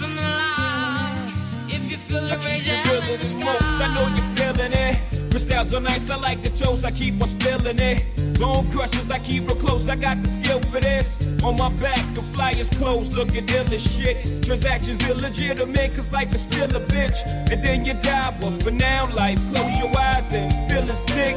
From the line. If you feel the rage You out feel in the it most, I know you're feeling it. Crystals so nice, I like the toes, I keep on spilling it. Bone crushers, I keep real close, I got the skill for this. On my back, the flyers closed, looking ill as shit. Transactions illegitimate, cause life is still a bitch. And then you die, but for now, life, close your eyes and feel its dick.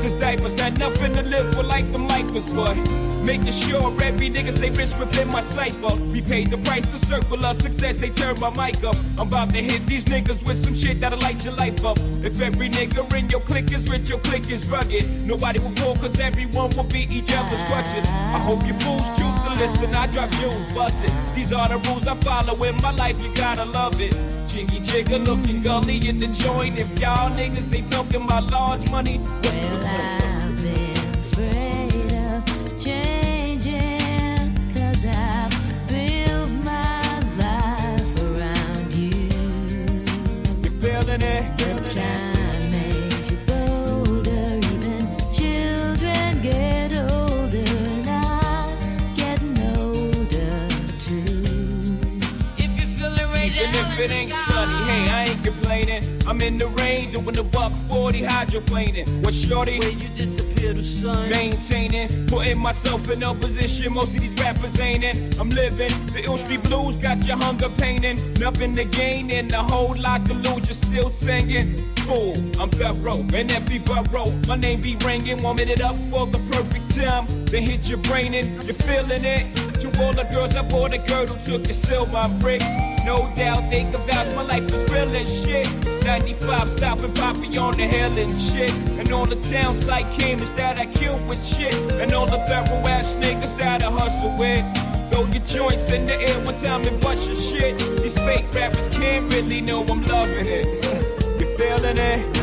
Since diapers had nothing to live for like the mic was, but making sure every nigga stay rich within my cipher. We paid the price, the circle of success, they turn my mic up. I'm about to hit these niggas with some shit that'll light your life up. If every nigga in your clique is rich, your clique is rugged. Nobody will fall, cause everyone will be each other's crutches. I hope you fools choose to listen, I drop you, bust it. These are the rules I follow in my life, you gotta love it. Jiggy jigger looking gully in the joint. If y'all niggas ain't talking about large money, what's the Well, You feeling it? But time makes you bolder, even children get older, and I'm getting older too. If you feel the rage Even if it ain't sunny, hey, I ain't complaining. I'm in the rain doing the buck 40 hydroplaning. What shorty? Where you to sun? Maintaining, putting myself in a position most of these rappers ain't in. I'm living the ill street blues, got your hunger painting. Nothing to gain and a whole lot to lose, you're still singing. Fool, I'm thorough, and every borough, my name be ringing. Warming it up for the perfect time. Then hit your brain and you're feeling it. To all the girls I bought a who took your silver bricks. No doubt they can vouch my life is real as shit. 95 South and Poppy on the hill and shit. And all the towns like Cambridge that I kill with shit. And all the thorough ass niggas that I hustle with. Throw your joints in the air one time and bust your shit. These fake rappers can't really know I'm loving it. you feeling it?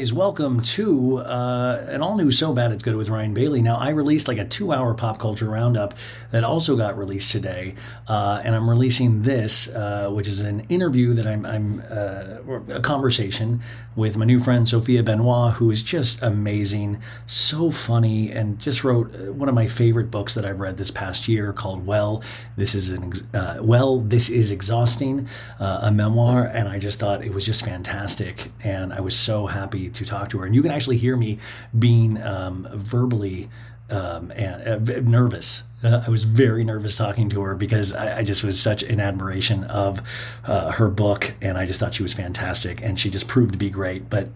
Guys, welcome to uh, an all new So Bad It's Good with Ryan Bailey. Now, I released like a two hour pop culture roundup that also got released today. Uh, and I'm releasing this, uh, which is an interview that I'm, I'm uh, a conversation with my new friend Sophia Benoit, who is just amazing, so funny, and just wrote uh, one of my favorite books that I've read this past year called Well, This is an Ex- uh, Well, This is Exhausting, a memoir. And I just thought it was just fantastic. And I was so happy to talk to her. And you can actually hear me being um, verbally um, and uh, nervous. Uh, I was very nervous talking to her because I, I just was such an admiration of uh, her book, and I just thought she was fantastic, and she just proved to be great. But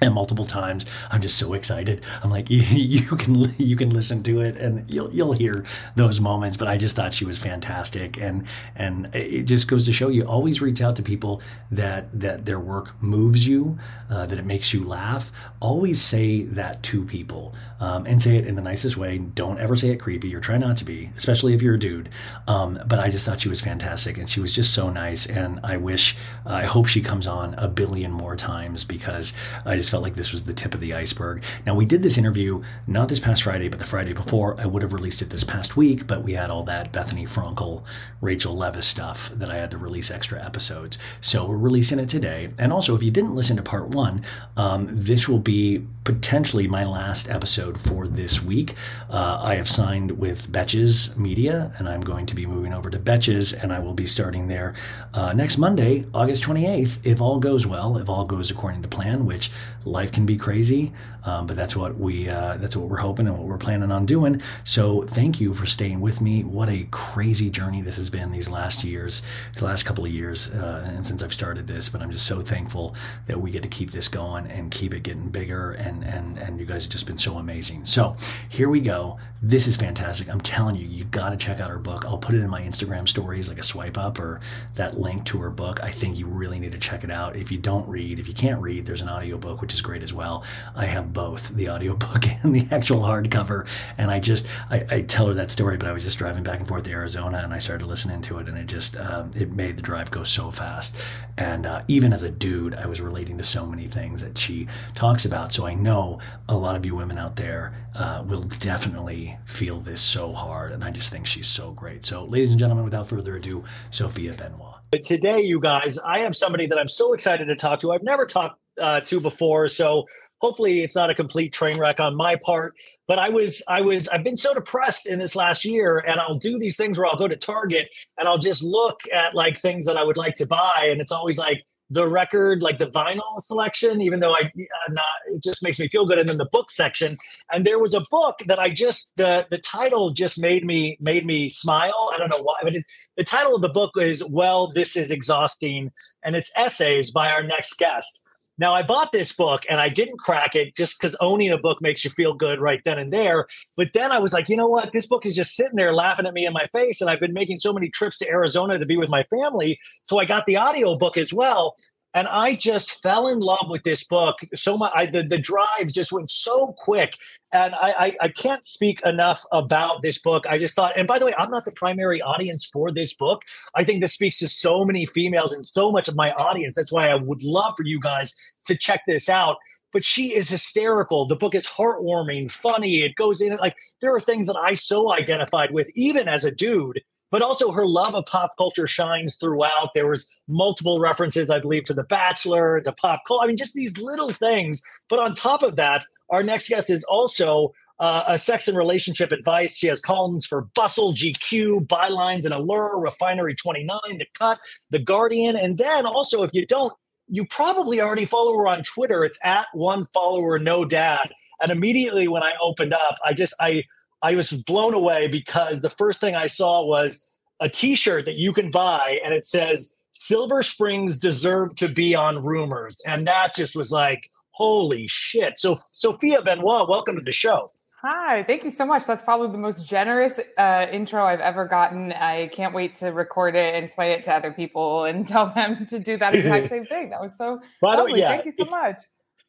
and multiple times. I'm just so excited. I'm like, you, can you can listen to it and you'll you'll hear those moments. But I just thought she was fantastic, and and it just goes to show you always reach out to people that that their work moves you, uh, that it makes you laugh. Always say that to people, um, and say it in the nicest way. Don't ever say it creepy or try not to be, especially if you're a dude. Um, but I just thought she was fantastic, and she was just so nice. And I wish, I hope she comes on a billion more times because I just felt like this was the tip of the iceberg. Now, we did this interview not this past Friday, but the Friday before. I would have released it this past week, but we had all that Bethenny Frankel, Rachel Leviss stuff that I had to release extra episodes. So we're releasing it today. And also, if you didn't listen to part one, um, this will be potentially my last episode for this week. Uh, I have signed with Betches Media, and I'm going to be moving over to Betches, and I will be starting there uh, next Monday, August 28th, if all goes well, if all goes according to plan. Which life can be crazy, um, but that's what we uh, that's what we're hoping and what we're planning on doing. So thank you for staying with me. What a crazy journey this has been these last years, the last couple of years, uh, and since I've started this. But I'm just so thankful that we get to keep this going and keep it getting bigger. And and and you guys have just been so amazing. So here we go. This is fantastic. I'm telling you, you got to check out her book. I'll put it in my Instagram stories, like a swipe up or that link to her book. I think you really need to check it out. If you don't read, if you can't read, there's an audiobook, which is great as well. I have both the audiobook and the actual hardcover. And I just, I, I tell her that story, but I was just driving back and forth to Arizona and I started listening to it and it just, um, it made the drive go so fast. And uh, even as a dude, I was relating to so many things that she talks about. So I know a lot of you women out there uh, will definitely feel this so hard. And I just think she's so great. So, ladies and gentlemen, without further ado, Sophia Benoit. But today, you guys, I have somebody that I'm so excited to talk to. I've never talked uh, to before, so hopefully it's not a complete train wreck on my part. But I was, I was, I've been so depressed in this last year, and I'll do these things where I'll go to Target and I'll just look at like things that I would like to buy, and it's always like the record, like the vinyl selection, even though I I'm not, it just makes me feel good. And then the book section, and there was a book that I just the the title just made me made me smile. I don't know why, but it, the title of the book is "Well, This Is Exhausting," and it's essays by our next guest. Now, I bought this book and I didn't crack it just because owning a book makes you feel good right then and there. But then I was like, you know what? This book is just sitting there laughing at me in my face. And I've been making so many trips to Arizona to be with my family. So I got the audio book as well. And I just fell in love with this book so much. I, the, the drives just went so quick. And I, I, I can't speak enough about this book. I just thought, and by the way, I'm not the primary audience for this book. I think this speaks to so many females and so much of my audience. That's why I would love for you guys to check this out but she is hysterical. The book is heartwarming, funny. It goes in like there are things that I so identified with, even as a dude. But also her love of pop culture shines throughout. There was multiple references, I believe, to The Bachelor, to pop culture. I mean, just these little things. But on top of that, our next guest is also uh, a sex and relationship advice. She has columns for Bustle, GQ, Bylines, and Allure, Refinery 29, The Cut, The Guardian. And then also, if you don't, you probably already follow her on Twitter. It's at one follower, no dad. And immediately when I opened up, I just, I, I was blown away because the first thing I saw was a t-shirt that you can buy and it says Silver Springs deserve to be on rumors. And that just was like, holy shit. So Sophia Benoit, welcome to the show. Hi, thank you so much. That's probably the most generous uh, intro I've ever gotten. I can't wait to record it and play it to other people and tell them to do that exact same thing. That was so lovely. Yeah, thank you so much.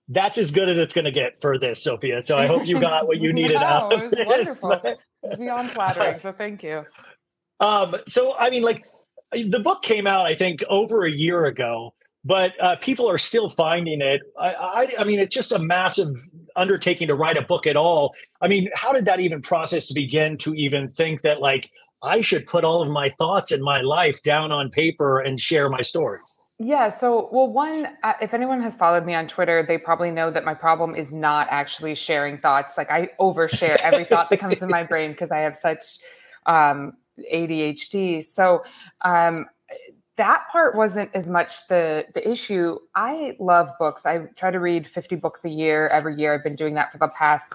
That's as good as it's going to get for this, Sophia. So I hope you got what you needed no, out of it was this. wonderful. It's beyond flattering. So thank you. Um, so I mean, like the book came out, I think, over a year ago but uh, people are still finding it. I, I, I, mean, it's just a massive undertaking to write a book at all. I mean, how did that even process begin to even think that like I should put all of my thoughts in my life down on paper and share my stories? Yeah. So, well, one, uh, if anyone has followed me on Twitter, they probably know that my problem is not actually sharing thoughts. Like I overshare every thought that comes in my brain because I have such um, ADHD. So, um, that part wasn't as much the the issue. I love books. I try to read 50 books a year every year. I've been doing that for the past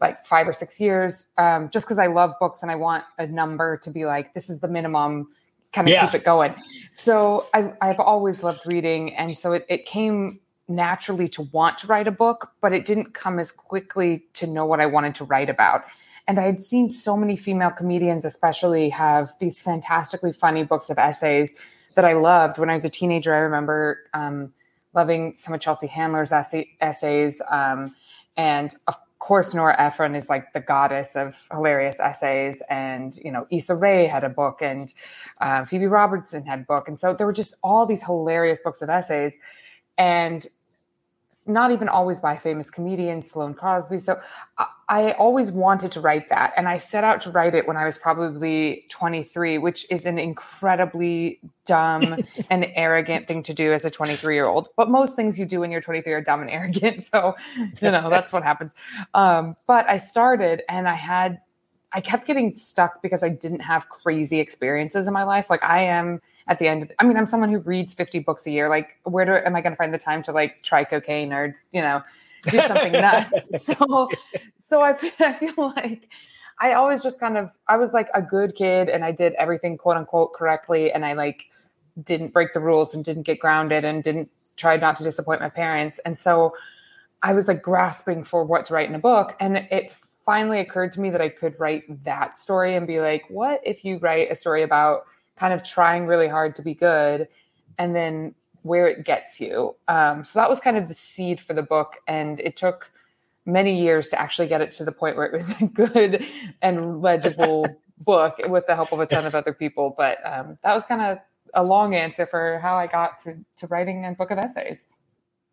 like five or six years, um, just because I love books and I want a number to be like, this is the minimum, kind of yeah. keep it going. So I, I've always loved reading. And so it, it came naturally to want to write a book, but it didn't come as quickly to know what I wanted to write about. And I had seen so many female comedians, especially, have these fantastically funny books of essays that I loved when I was a teenager. I remember um, loving some of Chelsea Handler's essay, essays. Um, and of course, Nora Ephron is like the goddess of hilarious essays. And, you know, Issa Rae had a book and uh, Phoebe Robinson had a book. And so there were just all these hilarious books of essays. And not even always by famous comedians, Sloane Crosley. So I, always wanted to write that. And I set out to write it when I was probably 23, which is an incredibly dumb and arrogant thing to do as a 23 year old. But most things you do when you're 23 are dumb and arrogant. So, you know, that's what happens. Um, but I started and I had, I kept getting stuck because I didn't have crazy experiences in my life. Like I am at the end. I mean, I'm someone who reads 50 books a year. Like, where do am I going to find the time to like try cocaine or you know do something nuts? So, so I feel, I feel like I always just kind of I was like a good kid and I did everything quote unquote correctly and I like didn't break the rules and didn't get grounded and didn't try not to disappoint my parents. And so I was like grasping for what to write in a book. And it finally occurred to me that I could write that story and be like, what if you write a story about kind of trying really hard to be good and then where it gets you. Um, so that was kind of the seed for the book. And it took many years to actually get it to the point where it was a good and legible book with the help of a ton of other people. But um, that was kind of a long answer for how I got to, to writing a book of essays.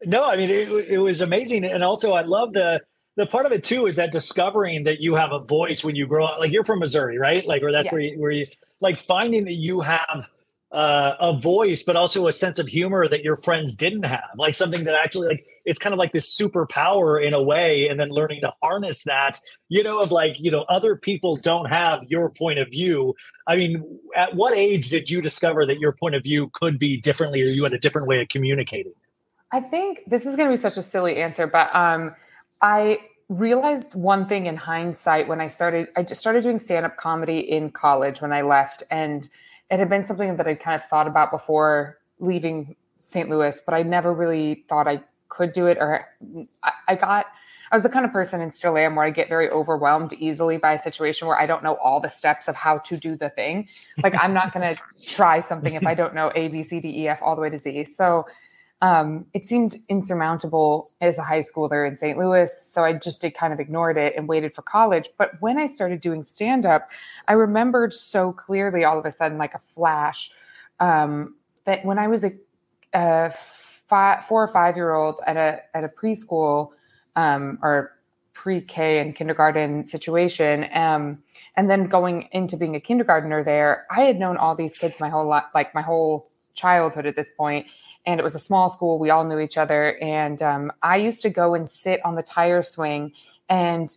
No, I mean, it, it was amazing. And also, I love the, the part of it too is that discovering that you have a voice when you grow up. Like you're from Missouri, right? Like where that's yes. where you, where you like finding that you have uh, a voice, but also a sense of humor that your friends didn't have. Like something that actually like it's kind of like this superpower in a way, and then learning to harness that. You know, of like you know other people don't have your point of view. I mean, at what age did you discover that your point of view could be differently, or you had a different way of communicating? I think this is going to be such a silly answer, but um, I realized one thing in hindsight when I started, I just started doing stand up comedy in college when I left. And it had been something that I'd kind of thought about before leaving St. Louis, but I never really thought I could do it. Or I, I got, I was the kind of person and still am where I get very overwhelmed easily by a situation where I don't know all the steps of how to do the thing. Like I'm not going to try something if I don't know A, B, C, D, E, F all the way to Z. So um, it seemed insurmountable as a high schooler in St. Louis. So I just did kind of ignored it and waited for college. But when I started doing stand up, I remembered so clearly all of a sudden, like a flash, um, that when I was a, a five, four or five year old at a, at a preschool um, or pre K and kindergarten situation, um, and then going into being a kindergartner there, I had known all these kids my whole life, like my whole childhood at this point and it was a small school. We all knew each other. And um, I used to go and sit on the tire swing and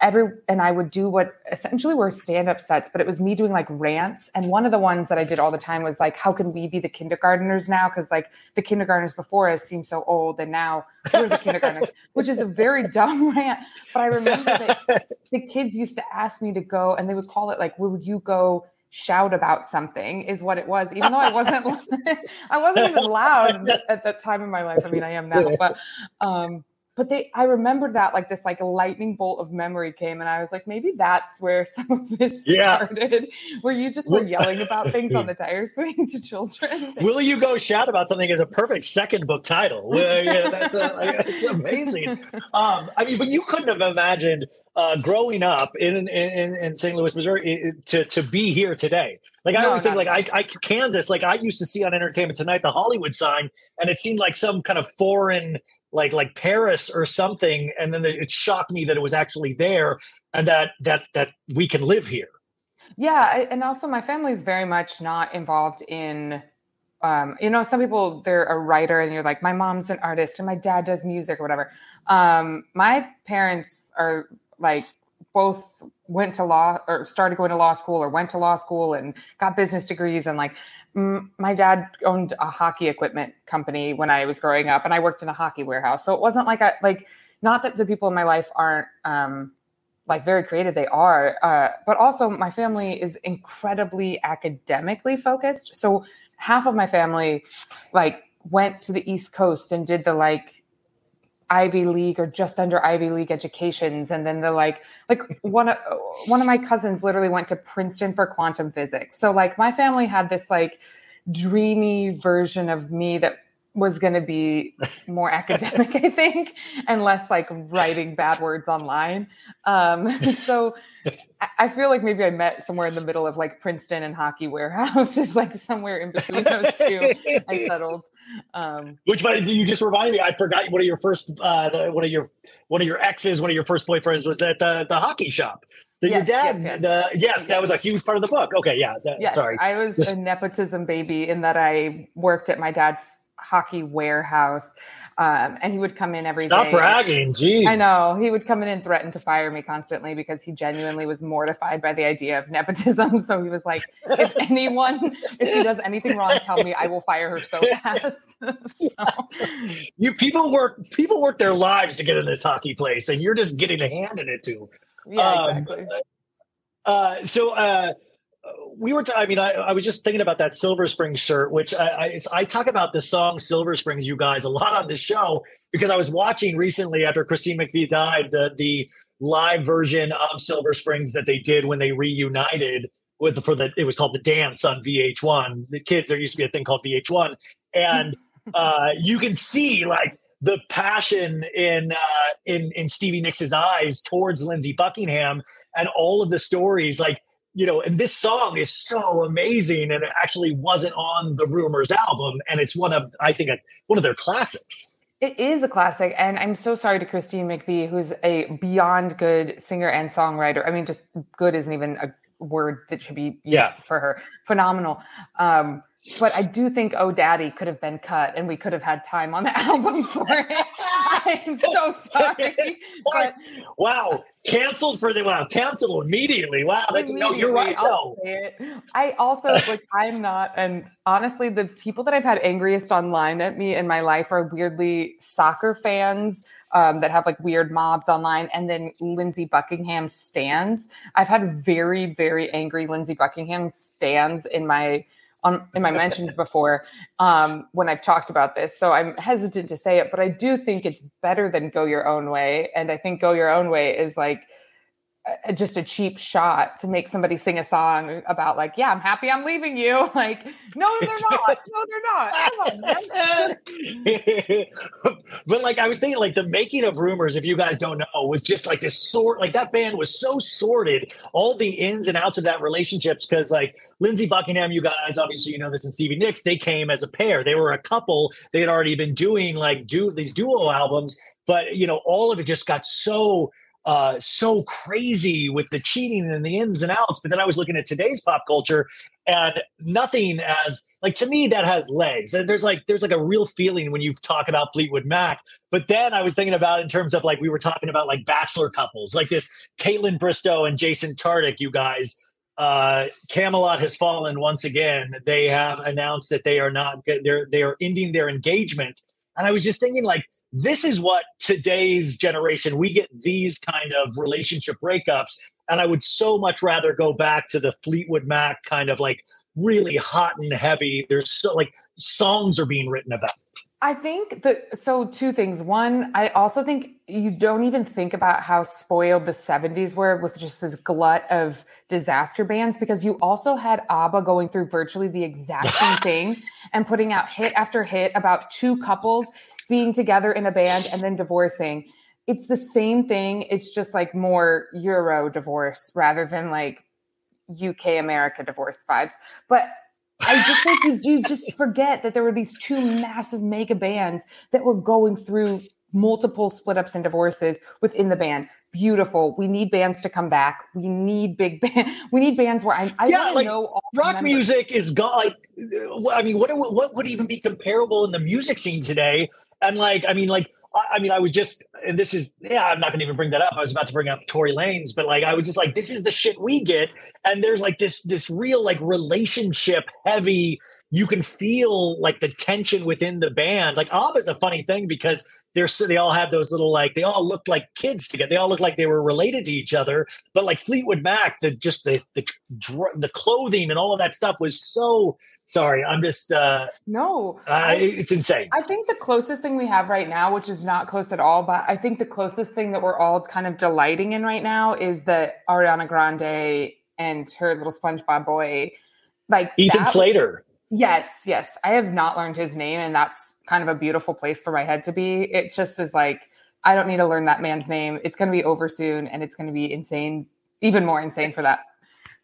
every and I would do what essentially were stand-up sets, but it was me doing like rants. And one of the ones that I did all the time was like, how can we be the kindergarteners now? Because like the kindergartners before us seem so old, and now we're the kindergartners, which is a very dumb rant. But I remember that the kids used to ask me to go, and they would call it like, "Will you go?" Shout about something is what it was even though i wasn't i wasn't even loud at that time in my life. I mean i am now but um but they i remember that like this like a lightning bolt of memory came and i was like maybe that's where some of this Yeah. started where you just were yelling about things on the tire swing to children Will you go shout about something is a perfect second book title. Well, yeah, that's a, like, it's amazing. Um, I mean, but you couldn't have imagined uh, growing up in in, in, in St. Louis, Missouri, to to be here today. Like I No, always think, like I, I Kansas, like I used to see on Entertainment Tonight the Hollywood sign, and it seemed like some kind of foreign. Like like Paris or something, and then it shocked me that it was actually there, and that that that we can live here. Yeah, and also my family is very much not involved in. Um, you know, some people they're a writer, and you're like, my mom's an artist, and my dad does music or whatever. Um, my parents are like both went to law or started going to law school or went to law school and got business degrees and like mm, my dad owned a hockey equipment company when I was growing up and I worked in a hockey warehouse. So it wasn't like I like not that the people in my life aren't um like very creative they are uh, but also my family is incredibly academically focused so half of my family like went to the east coast and did the like ivy league or just under ivy league educations. And then the like like one of one of my cousins literally went to princeton for quantum physics. So like my family had this like dreamy version of me that was going to be more academic i think and less like writing bad words online. Um so i feel like maybe i met somewhere in the middle of like princeton and hockey warehouse is like somewhere in between those two. I settled um Which, by the you just reminded me, I forgot one of your first, uh, the, one of your, one of your exes, one of your first boyfriends was at the, the hockey shop. That Yes, your dad, yes, yes. The, yes, that was a huge part of the book. Okay, yeah, that, Yes, sorry. I was Just- a nepotism baby in that I worked at my dad's hockey warehouse, um, and he would come in every day. Stop bragging, jeez. I know he would come in and threaten to fire me constantly because he genuinely was mortified by the idea of nepotism. So he was like, "If anyone, if she does anything wrong, tell me. I will fire her so fast." So, You people work, people work their lives to get in this hockey place, and you're just getting a hand in it too. yeah, Um, exactly. Uh, so uh, we were. T- I mean, I, I was just thinking about that Silver Springs shirt, which I, I, I talk about the song Silver Springs, you guys, a lot on the show because I was watching recently after Christine McVie died the the live version of Silver Springs that they did when they reunited with the, for the it was called the dance on VH1. The kids there used to be a thing called VH1, and uh, you can see like the passion in uh, in in Stevie Nicks' eyes towards Lindsey Buckingham and all of the stories like you know and this song is so amazing and it actually wasn't on the rumors album and it's one of i think a, one of their classics It is a classic, and I'm so sorry to Christine McVie, who's a beyond good singer and songwriter. I mean, just good isn't even a word that should be used Yeah. for her. Phenomenal. Um, but I do think "Oh Daddy" could have been cut, and we could have had time on the album for it. I'm so sorry. Sorry. but wow canceled for the wow canceled immediately wow that's no you're right I'll though. I also like I'm not, and honestly, the people that I've had angriest online at me in my life are weirdly soccer fans um, that have like weird mobs online, and then Lindsey Buckingham stands. I've had very, very angry Lindsey Buckingham stands in my on in my mentions before um, when I've talked about this. So I'm hesitant to say it, but I do think it's better than Go Your Own Way, and I think Go Your Own Way is like a- just a cheap shot to make somebody sing a song about like, yeah, I'm happy I'm leaving you. Like, no, they're not. No, they're not. Come on, man. but like I was thinking, like the making of rumors, if you guys don't know, was just like this sort. Like that band was so sorted, all the ins and outs of that relationships. Because like Lindsey Buckingham, you guys obviously you know this, and Stevie Nicks, they came as a pair. They were a couple. They had already been doing like do these duo albums, but you know all of it just got so uh, so crazy with the cheating and the ins and outs. But then I was looking at today's pop culture, and nothing as like to me that has legs. And there's like there's like a real feeling when you talk about Fleetwood Mac. But then I was thinking about in terms of like we were talking about like bachelor couples, like this Kaitlyn Bristowe and Jason Tartick, you guys. Uh, Camelot has fallen once again. They have announced that they are not they're they are ending their engagement and I was just thinking, like, this is what today's generation, we get these kind of relationship breakups. And I would so much rather go back to the Fleetwood Mac kind of like really hot and heavy. There's so like songs are being written about. I think that so two things. One, I also think you don't even think about how spoiled the 70s were with just this glut of disaster bands because you also had ABBA going through virtually the exact same thing and putting out hit after hit about two couples being together in a band and then divorcing. It's the same thing. It's just like more Euro divorce rather than like UK America divorce vibes. But I just think you, you just forget that there were these two massive mega bands that were going through multiple split ups and divorces within the band. Beautiful. We need bands to come back. We need big band. We need bands where I, I yeah, like know rock music is gone. Like, uh, I mean, what what would even be comparable in the music scene today? And like, I mean, like I mean, I was just, and this is, yeah, I'm not going to even bring that up. I was about to bring up Tory Lanez, but like, I was just like, this is the shit we get. And there's like this, this real like relationship heavy you can feel like the tension within the band. Like ABBA is a funny thing because they're so. they all have those little like they all looked like kids together. They all looked like they were related to each other. But like Fleetwood Mac, the just the the the clothing and all of that stuff was so. Sorry, I'm just uh no. Uh, I, it's insane. I think the closest thing we have right now, which is not close at all, but I think the closest thing that we're all kind of delighting in right now is that Ariana Grande and her little SpongeBob boy, like Ethan Slater. Yes, yes. I have not learned his name, and that's kind of a beautiful place for my head to be. It just is like, I don't need to learn that man's name. It's going to be over soon, and it's going to be insane, even more insane for that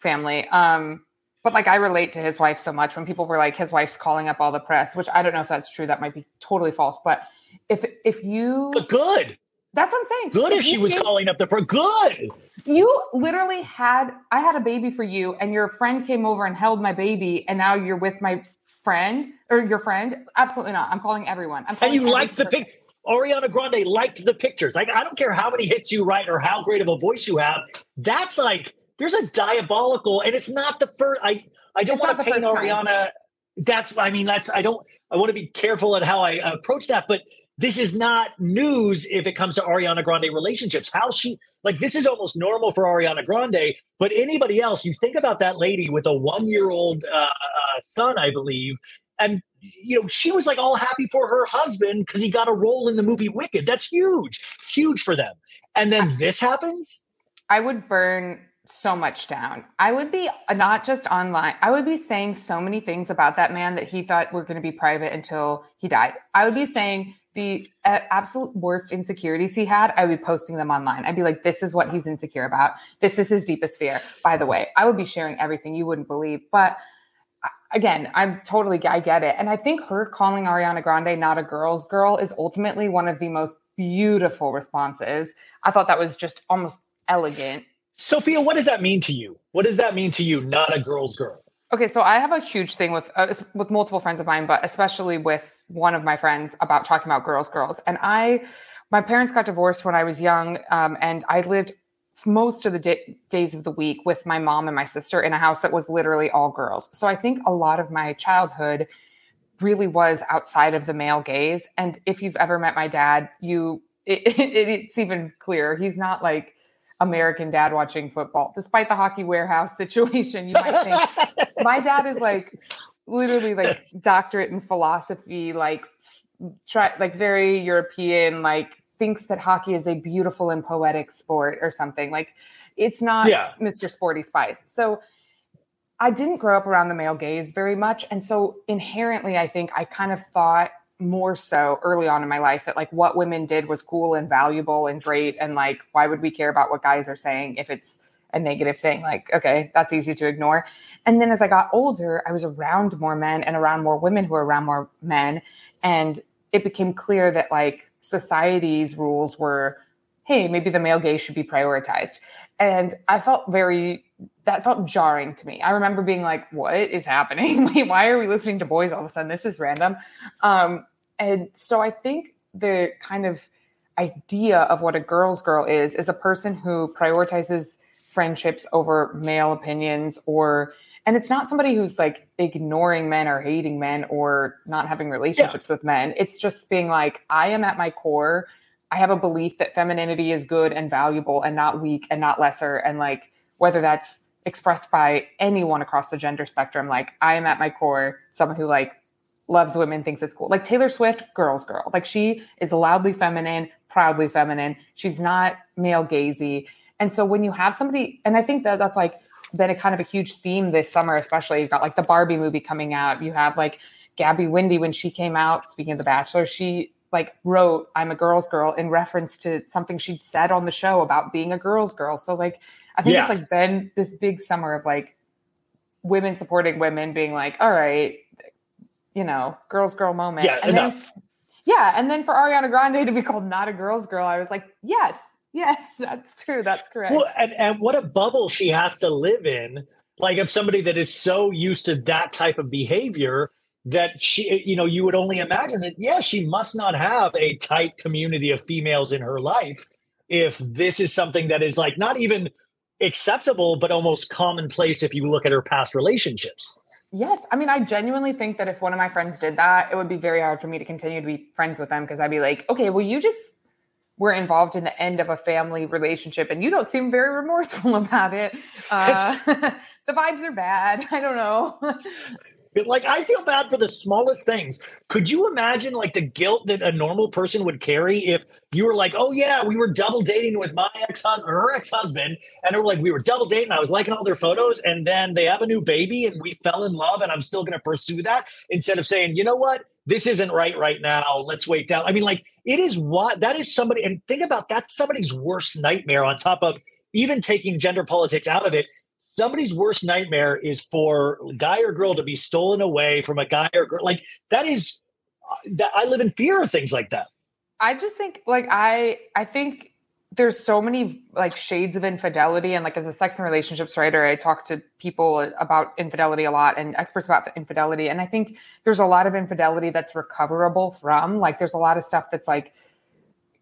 family. Um, but like, I relate to his wife so much when people were like, his wife's calling up all the press, which I don't know if that's true. That might be totally false. But if if you, but good. That's what I'm saying. Good if, if she was calling up the press. Good. You literally had I had a baby for you, and your friend came over and held my baby, and now you're with my friend or your friend. Absolutely not. I'm calling everyone. I'm calling and you liked the pic. Ariana Grande liked the pictures. Like I don't care how many hits you write or how great of a voice you have. That's like there's a diabolical, and it's not the first. I I don't want to paint Ariana. That's I mean that's I don't I want to be careful at how I approach that, but this is not news if it comes to Ariana Grande relationships. How she like this is almost normal for Ariana Grande, but anybody else, you think about that lady with a one year old uh, uh, son, I believe, and you know she was like all happy for her husband because he got a role in the movie Wicked. That's huge, huge for them. And then this happens. I would burn so much down. I would be uh, not just online. I would be saying so many things about that man that he thought were going to be private until he died. I would be saying the uh, absolute worst insecurities he had, I would be posting them online. I'd be like, this is what he's insecure about. This is his deepest fear. By the way, I would be sharing everything you wouldn't believe. But uh, again, I'm totally, I get it. And I think her calling Ariana Grande not a girl's girl is ultimately one of the most beautiful responses. I thought that was just almost elegant. Sophia, what does that mean to you? What does that mean to you, not a girl's girl? Okay, so I have a huge thing with uh, with multiple friends of mine, but especially with one of my friends about talking about girls, girls. And I, my parents got divorced when I was young, um, and I lived most of the day, days of the week with my mom and my sister in a house that was literally all girls. So I think a lot of my childhood really was outside of the male gaze. And if you've ever met my dad, you it, it, it's even clearer. He's not like American dad watching football, despite the hockey warehouse situation. You might think my dad is like literally like doctorate in philosophy, like try like very European, like thinks that hockey is a beautiful and poetic sport or something. Like it's not yeah. Mr. Sporty Spice. So I didn't grow up around the male gaze very much. And so inherently, I think I kind of thought more so early on in my life that like what women did was cool and valuable and great and like why would we care about what guys are saying if it's a negative thing like okay that's easy to ignore and then as i got older i was around more men and around more women who were around more men and it became clear that like society's rules were hey, maybe the male gaze should be prioritized. And I felt very that felt jarring to me. I remember being like, what is happening? Why are we listening to boys all of a sudden? This is random. Um, and so I think the kind of idea of what a girl's girl is is a person who prioritizes friendships over male opinions or and it's not somebody who's like ignoring men or hating men or not having relationships yeah. with men. It's just being like i am at my core. I have a belief that femininity is good and valuable and not weak and not lesser. And like whether that's expressed by anyone across the gender spectrum like i am at my core. Someone who like loves women thinks it's cool like taylor swift girls girl like she is loudly feminine proudly feminine. She's not male gazy. And so when you have somebody, and I think that that's like been a kind of a huge theme this summer, especially you've got like the Barbie movie coming out. You have like Gabby Windey when she came out, speaking of The Bachelor, she like wrote I'm a girl's girl in reference to something she'd said on the show about being a girl's girl. So like I think yeah. it's like been this big summer of like women supporting women being like, all right, you know, girl's girl moment. Yeah, and enough. then yeah. And then for Ariana Grande to be called not a girl's girl, I was like, yes, yes, that's true. That's correct. Well, and, and what a bubble she has to live in. Like, of somebody that is so used to that type of behavior that she, you know, you would only imagine that, yeah, she must not have a tight community of females in her life if this is something that is like not even acceptable, but almost commonplace if you look at her past relationships. Yes. I mean, I genuinely think that if one of my friends did that, it would be very hard for me to continue to be friends with them because I'd be like, okay, well, you just were involved in the end of a family relationship and you don't seem very remorseful about it. Uh, the vibes are bad. I don't know. Like I feel bad for the smallest things. Could you imagine like the guilt that a normal person would carry if you were like, "Oh yeah, we were double dating with my ex husband her ex husband," and it were like we were double dating. I was liking all their photos, and then they have a new baby, and we fell in love, and I'm still going to pursue that instead of saying, "You know what? This isn't right right now. Let's wait down." I mean, like it is what that is somebody, and think about that somebody's worst nightmare on top of even taking gender politics out of it somebody's worst nightmare is for guy or girl to be stolen away from a guy or girl. Like that is uh, that I live in fear of things like that. I just think like I I think there's so many like shades of infidelity and like as a sex and relationships writer i talk to people about infidelity a lot and experts about infidelity and i think there's a lot of infidelity that's recoverable from like there's a lot of stuff that's like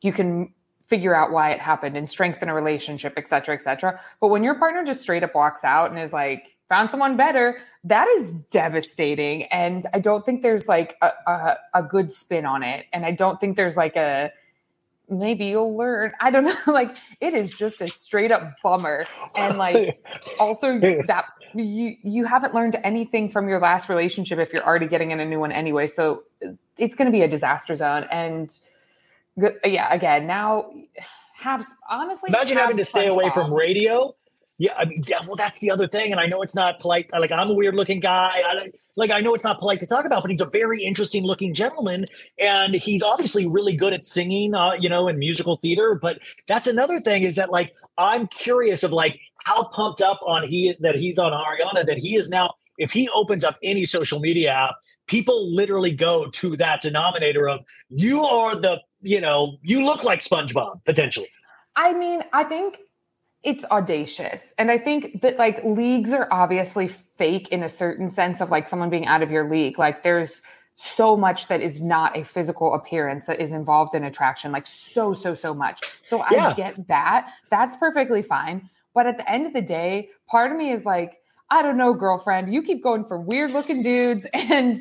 you can figure out why it happened and strengthen a relationship, et cetera, et cetera. But when your partner just straight up walks out and is like, found someone better, that is devastating. And I don't think there's like a, a, a good spin on it. And I don't think there's like a, maybe you'll learn. I don't know. Like it is just a straight up bummer. And like also that you you haven't learned anything from your last relationship if you're already getting in a new one anyway. So it's going to be a disaster zone. And yeah, again, now have honestly imagine having to stay away from radio. Yeah, I mean, yeah, well, that's the other thing, and I know it's not polite. Like, I'm a weird looking guy. I, like, I know it's not polite to talk about, but he's a very interesting looking gentleman, and he's obviously really good at singing, uh, you know, in musical theater. But that's another thing is that, like, I'm curious of like how pumped up on he that he's on Ariana that he is now if he opens up any social media app, people literally go to that denominator of you are the you know, you look like SpongeBob potentially. I mean, I think it's audacious. And I think that like leagues are obviously fake in a certain sense of like someone being out of your league. Like there's so much that is not a physical appearance that is involved in attraction, like so, so, so much. So I yeah. get that. That's perfectly fine. But at the end of the day, part of me is like, I don't know, girlfriend, you keep going for weird looking dudes and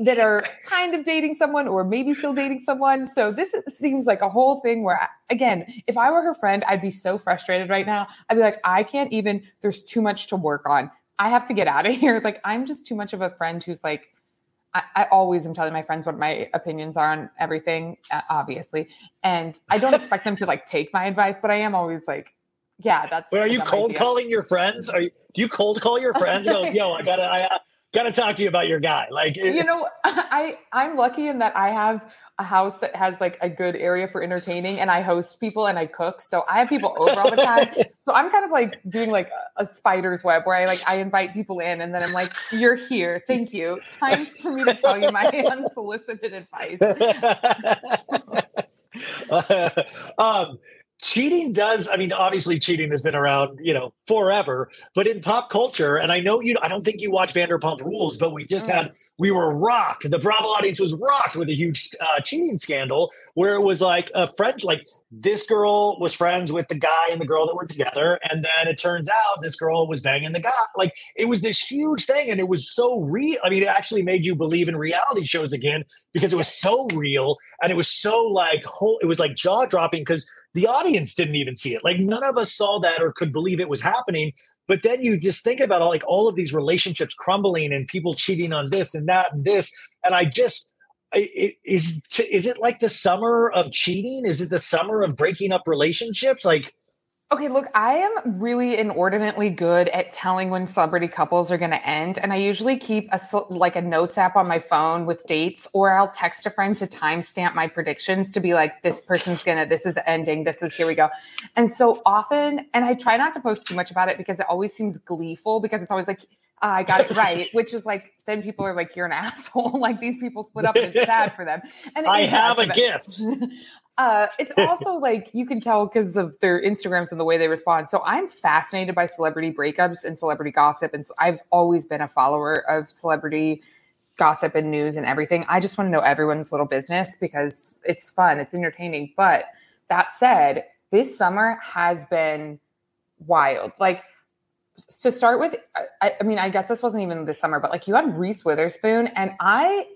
that are kind of dating someone or maybe still dating someone. So this seems like a whole thing where, again, if I were her friend, I'd be so frustrated right now. I'd be like, I can't even, there's too much to work on. I have to get out of here. Like, I'm just too much of a friend who's like, I, I always am telling my friends what my opinions are on everything, obviously. And I don't expect them to like take my advice, but I am always like, yeah, that's. Wait, are you cold idea. calling your friends? Are you? Do you cold call your friends? go, yo, I gotta, I uh, gotta talk to you about your guy. Like, you know, I I'm lucky in that I have a house that has like a good area for entertaining, and I host people and I cook, so I have people over all the time. so I'm kind of like doing like a, a spider's web where I like I invite people in, and then I'm like, you're here, thank you. It's time for me to tell you my unsolicited advice. um, cheating does i mean obviously cheating has been around you know forever but in pop culture and i know you i don't think you watch vanderpump rules but we just Mm. had we were rocked. The bravo audience was rocked with a huge uh, cheating scandal where it was like a friend like this girl was friends with the guy and the girl that were together and then it turns out this girl was banging the guy. Like it was this huge thing and it was so real i mean it actually made you believe in reality shows again because it was so real and it was so like whole it was like jaw dropping because the audience didn't even see it. Like none of us saw that or could believe it was happening. But then you just think about all, like all of these relationships crumbling and people cheating on this and that and this. And i just it, is is it like the summer of cheating? Is it the summer of breaking up relationships? Like Okay, look, I am really inordinately good at telling when celebrity couples are going to end, and I usually keep a like a notes app on my phone with dates, or I'll text a friend to timestamp my predictions to be like, this person's gonna, this is ending, this is here we go, and so often, and I try not to post too much about it because it always seems gleeful because it's always like. "Ah, I got it right, which is like then people are like, "You're an asshole." like these people split up, and it's sad for them. And i have a them. gift Uh, it's also like you can tell because of their Instagrams and the way they respond. So I'm fascinated by celebrity breakups and celebrity gossip, and so I've always been a follower of celebrity gossip and news and everything. I just want to know everyone's little business because it's fun, it's entertaining. But that said, this summer has been wild. Like to start with, I, I mean, I guess this wasn't even this summer, but like you had Reese Witherspoon, and I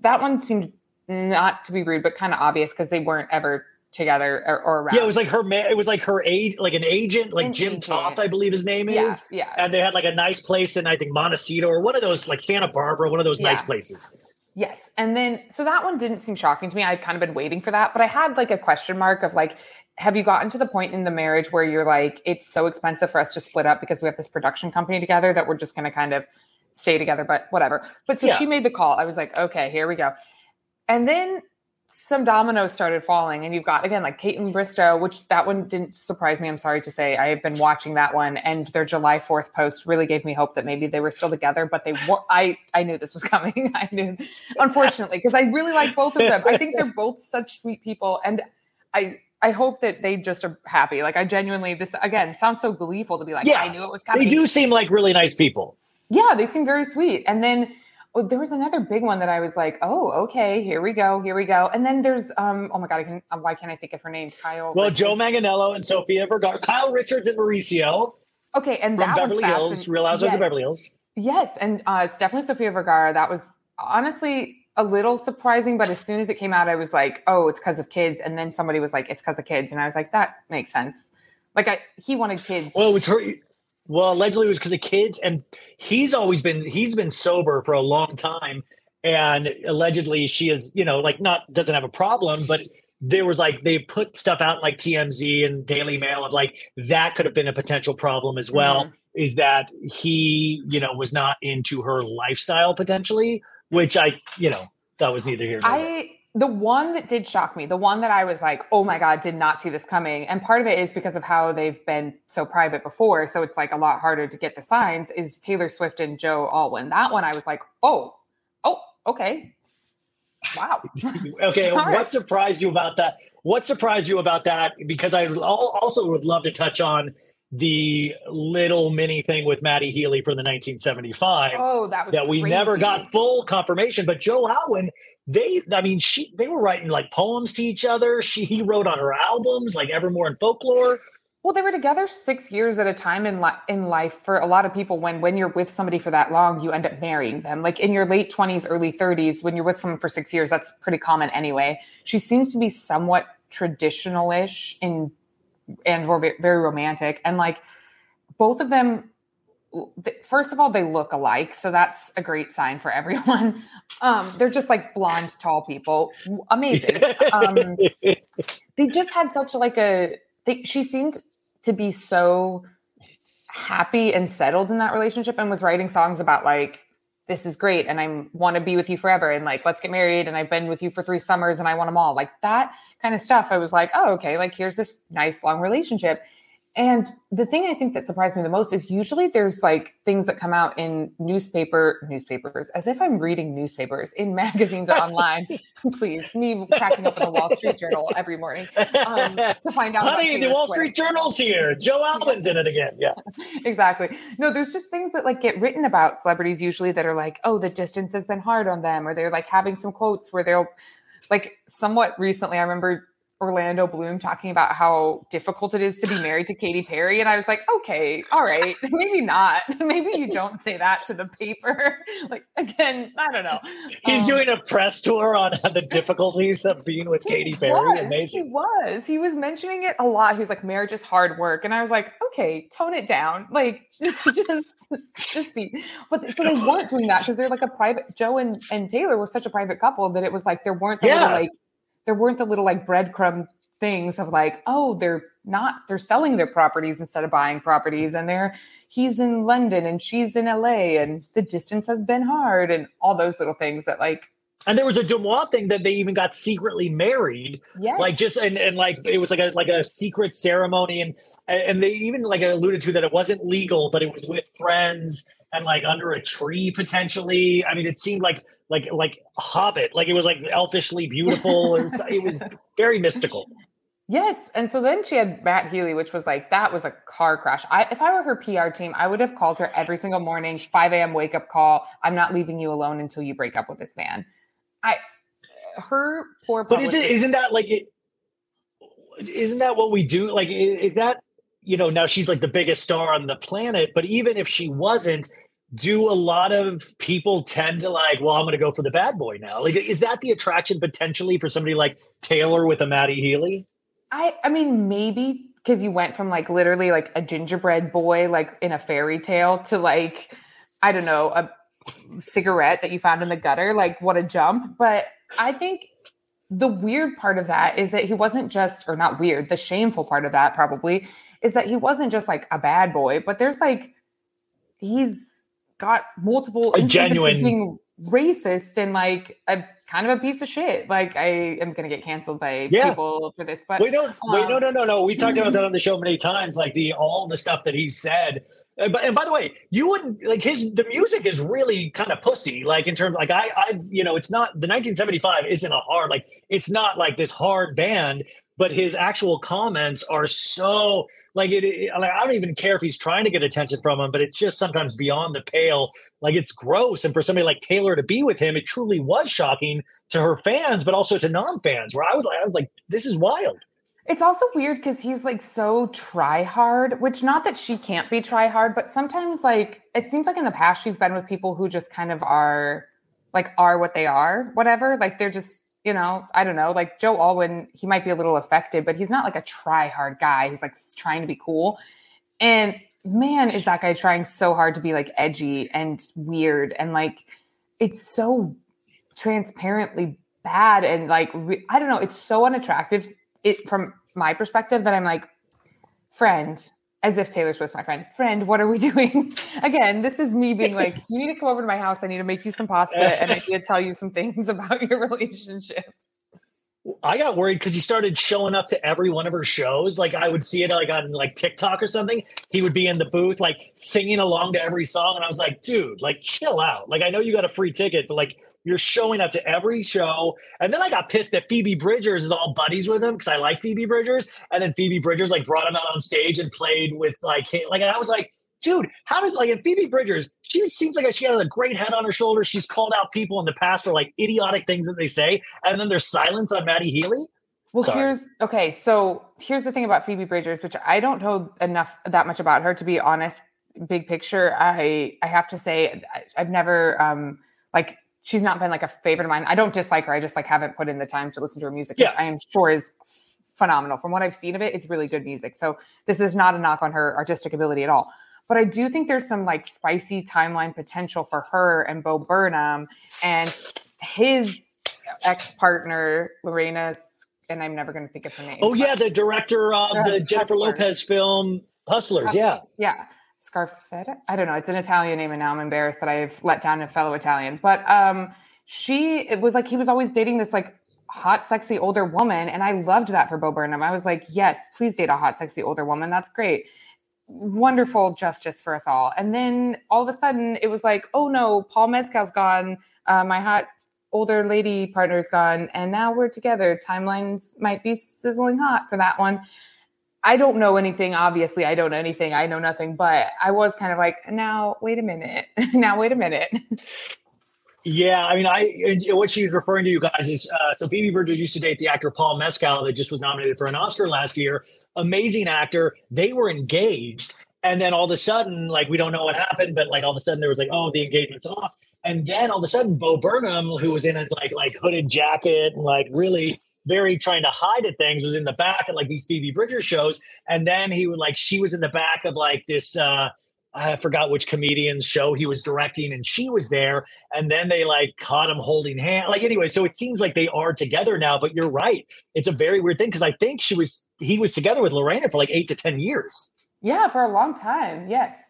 that one seemed not to be rude, but kind of obvious because they weren't ever together or, or around. yeah it was like her man it was like her aid like an agent like An jim agent. toth i believe his name is yeah. and they had like a nice place in i think montecito or one of those like santa barbara one of those nice places Yes. And then, so that one didn't seem shocking to me. I'd kind of been waiting for that, but I had like a question mark of like, have you gotten to the point in the marriage where you're like, it's so expensive for us to split up because we have this production company together that we're just going to kind of stay together, but whatever. But so Yeah. she made the call. I was like, okay, here we go. And then some dominoes started falling, and you've got again like Kaitlyn Bristowe, which that one didn't surprise me. I'm sorry to say, I have been watching that one, and their July 4th post really gave me hope that maybe they were still together. But they, were, I, I knew this was coming. I knew, unfortunately, because I really like both of them. I think they're both such sweet people, and I, I hope that they just are happy. Like I genuinely, this again sounds so gleeful to be like, Yeah, I knew it was coming. they do seem like really nice people Yeah, they seem very sweet. And then oh, there was another big one that I was like, oh, okay, here we go, here we go. And then there's um, oh my god, I can, uh, why can't I think of her name? Kyle. well Richards. joe manganiello and sofia vergara kyle richards and mauricio Okay, and from that beverly hills real housewives yes. of beverly hills Yes, and uh, it's definitely Sofia Vergara. That was honestly a little surprising, but as soon as it came out, I was like, oh, it's because of kids. And then somebody was like, it's because of kids, and I was like, that makes sense. Like I, he wanted kids. Well, it was her. Well, allegedly it was because of kids, and he's always been he's been sober for a long time, and allegedly she is you know like not doesn't have a problem, but there was like they put stuff out like TMZ and Daily Mail of like that could have been a potential problem as well. Mm-hmm. Is that he you know was not into her lifestyle potentially, which I you know that was neither here nor there. I the one that did shock me, the one that I was like, oh my god, did not see this coming. And part of it is because of how they've been so private before, so it's like a lot harder to get the signs. Is Taylor Swift and Joe Alwyn? That one I was like, oh, oh, okay, wow. Okay, All what right. surprised you about that? What surprised you about that? Because I also would love to touch on the little mini thing with Matty Healy from the 1975 Oh, that was that we never got full confirmation. But Joe Alwyn, they, I mean, she, they were writing like poems to each other. She, he wrote on her albums like Evermore and Folklore. Well, they were together six years at a time in li- in life. For a lot of people, when when you're with somebody for that long, you end up marrying them. Like in your late twenties, early thirties, when you're with someone for six years, that's pretty common anyway. She seems to be somewhat traditional-ish in and very, very romantic, and like both of them. First of all, they look alike, so that's a great sign for everyone. Um, they're just like blonde, tall people, amazing. Um, they just had such like a they, she seemed to be so happy and settled in that relationship and was writing songs about like this is great and i want to be with you forever and like let's get married and i've been with you for three summers and i want them all like that kind of stuff. I was like oh okay like here's this nice long relationship And the thing I think that surprised me the most is usually there's like things that come out in newspaper newspapers, as if I'm reading newspapers in magazines or online. Please, me cracking up in the Wall Street Journal every morning um, to find out. Honey, the Wall Swift. Street Journal's here. Joe Alwyn's in it again. Yeah. exactly. No, there's just things that like get written about celebrities usually that are like, oh, the distance has been hard on them, or they're like having some quotes where they'll like somewhat recently. I remember Orlando Bloom talking about how difficult it is to be married to Katy Perry, and I was like, okay, all right, maybe not. maybe you don't say that to the paper. like again, I don't know. He's Um, doing a press tour on the difficulties of being with Katy Perry. was, Amazing. He was. He was mentioning it a lot. He's like, marriage is hard work. And I was like, okay, tone it down. Like, just, just, just be. But so they weren't doing that because they're like a private, Joe and, and Taylor were such a private couple that it was like, there weren't Yeah. little, like, there weren't the little like breadcrumb things of like, oh, they're not, they're selling their properties instead of buying properties. And they're, he's in London and she's in LA and the distance has been hard and all those little things that like, And there was a DeuxMoi thing that they even got secretly married, yes. like just and, and like it was like a like a secret ceremony, and and they even like alluded to that it wasn't legal, but it was with friends and like under a tree potentially. I mean, it seemed like like like a Hobbit, like it was like elfishly beautiful. it, was, it was very mystical. Yes. And so then she had Matt Healy, which was like, that was a car crash. I, if I were her PR team, I would have called her every single morning, 5 a.m. wake up call. I'm not leaving you alone until you break up with this man. I, her poor, But isn't isn't that like it? Isn't that what we do? Like, is that you know now she's like the biggest star on the planet? But even if she wasn't, do a lot of people tend to like? Well, I'm going to go for the bad boy now. Like, is that the attraction potentially for somebody like Taylor with a Matty Healy? I, I mean, maybe because you went from like literally like a gingerbread boy, like in a fairy tale, to like, I don't know, a cigarette that you found in the gutter. Like, what a jump. But I think the weird part of that is that he wasn't just, or not weird, the shameful part of that probably is that he wasn't just like a bad boy, but there's like, he's got multiple A genuine- being racist and like a kind of a piece of shit. Like I am gonna get canceled by Yeah. people for this, but Wait, no, wait, um, no, no, no, no. We talked about that on the show many times. Like the all the stuff that he said. And, but and by the way, you wouldn't like his the music is really kind of pussy. Like in terms, like I, I, you know, it's not the 1975 isn't a hard like it's not like this hard band. But his actual comments are so like it, it- Like I don't even care if he's trying to get attention from him, but it's just sometimes beyond the pale. Like it's gross. And for somebody like Taylor to be with him, it truly was shocking to her fans, but also to non-fans. Where I was like, I was like, this is wild. It's also weird because he's like so try hard, which not that she can't be try hard, but sometimes like it seems like in the past she's been with people who just kind of are like are what they are, whatever. Like they're just, you know, I don't know, like Joe Alwyn, he might be a little affected, but he's not like a try hard guy who's like trying to be cool. And man, is that guy trying so hard to be like edgy and weird and like it's so transparently bad and like re- I don't know, it's so unattractive it from my perspective that I'm like, friend, as if Taylor Swift's my friend. Friend, what are we doing? Again, this is me being like, you need to come over to my house. I need to make you some pasta and I need to tell you some things about your relationship. I got worried because he started showing up to every one of her shows. Like I would see it like on like TikTok or something. He would be in the booth like singing along to every song, and I was like, dude, like chill out. Like I know you got a free ticket, but like you're showing up to every show. And then I got pissed that Phoebe Bridgers is all buddies with him because I like Phoebe Bridgers. And then Phoebe Bridgers like brought him out on stage and played with like hi- like and I was like. Dude, how did like and Phoebe Bridgers? She seems like she has a great head on her shoulders. She's called out people in the past for like idiotic things that they say, and then there's silence on Matty Healy. Well, Sorry. here's okay. So here's the thing about Phoebe Bridgers, which I don't know enough that much about her to be honest. Big picture, I I have to say I, I've never um like she's not been like a favorite of mine. I don't dislike her. I just like haven't put in the time to listen to her music, which I am sure is phenomenal. From what I've seen of it, it's really good music. So this is not a knock on her artistic ability at all. But I do think there's some like spicy timeline potential for her and Bo Burnham and his ex partner Lorena, and I'm never going to think of her name. Oh yeah, the director of the. Jennifer Lopez film Hustlers. Yeah. yeah scarfetta i don't know it's an italian name and now i'm embarrassed that i've let down a fellow italian but um she it was like he was always dating this like hot, sexy older woman. And I loved that for Bo Burnham. I was like, yes, please date a hot, sexy older woman. That's great. Wonderful justice for us all. And then all of a sudden it was like, oh no, Paul Mescal's gone. Uh, my hot older lady partner's gone. And now we're together. Timelines might be sizzling hot for that one. I don't know anything. Obviously, I don't know anything. I know nothing. But I was kind of like, now, wait a minute. now, wait a minute. Yeah, I mean, I what she's referring to, you guys, is uh, so Phoebe Bridgers used to date the actor Paul Mescal that just was nominated for an Oscar last year. Amazing actor. They were engaged, and then all of a sudden, like we don't know what happened, but like all of a sudden there was like, oh, the engagement's off, and then all of a sudden, Bo Burnham, who was in his like like hooded jacket, and like really very trying to hide at things, was in the back of like these Phoebe Bridgers shows, and then he would like she was in the back of like this. uh I forgot which comedian's show he was directing, and she was there. And then they like caught him holding hand. Like anyway, so it seems like they are together now. But you're right; it's a very weird thing because I think she was he was together with Lorena for like eight to ten years. Yeah, for a long time. Yes,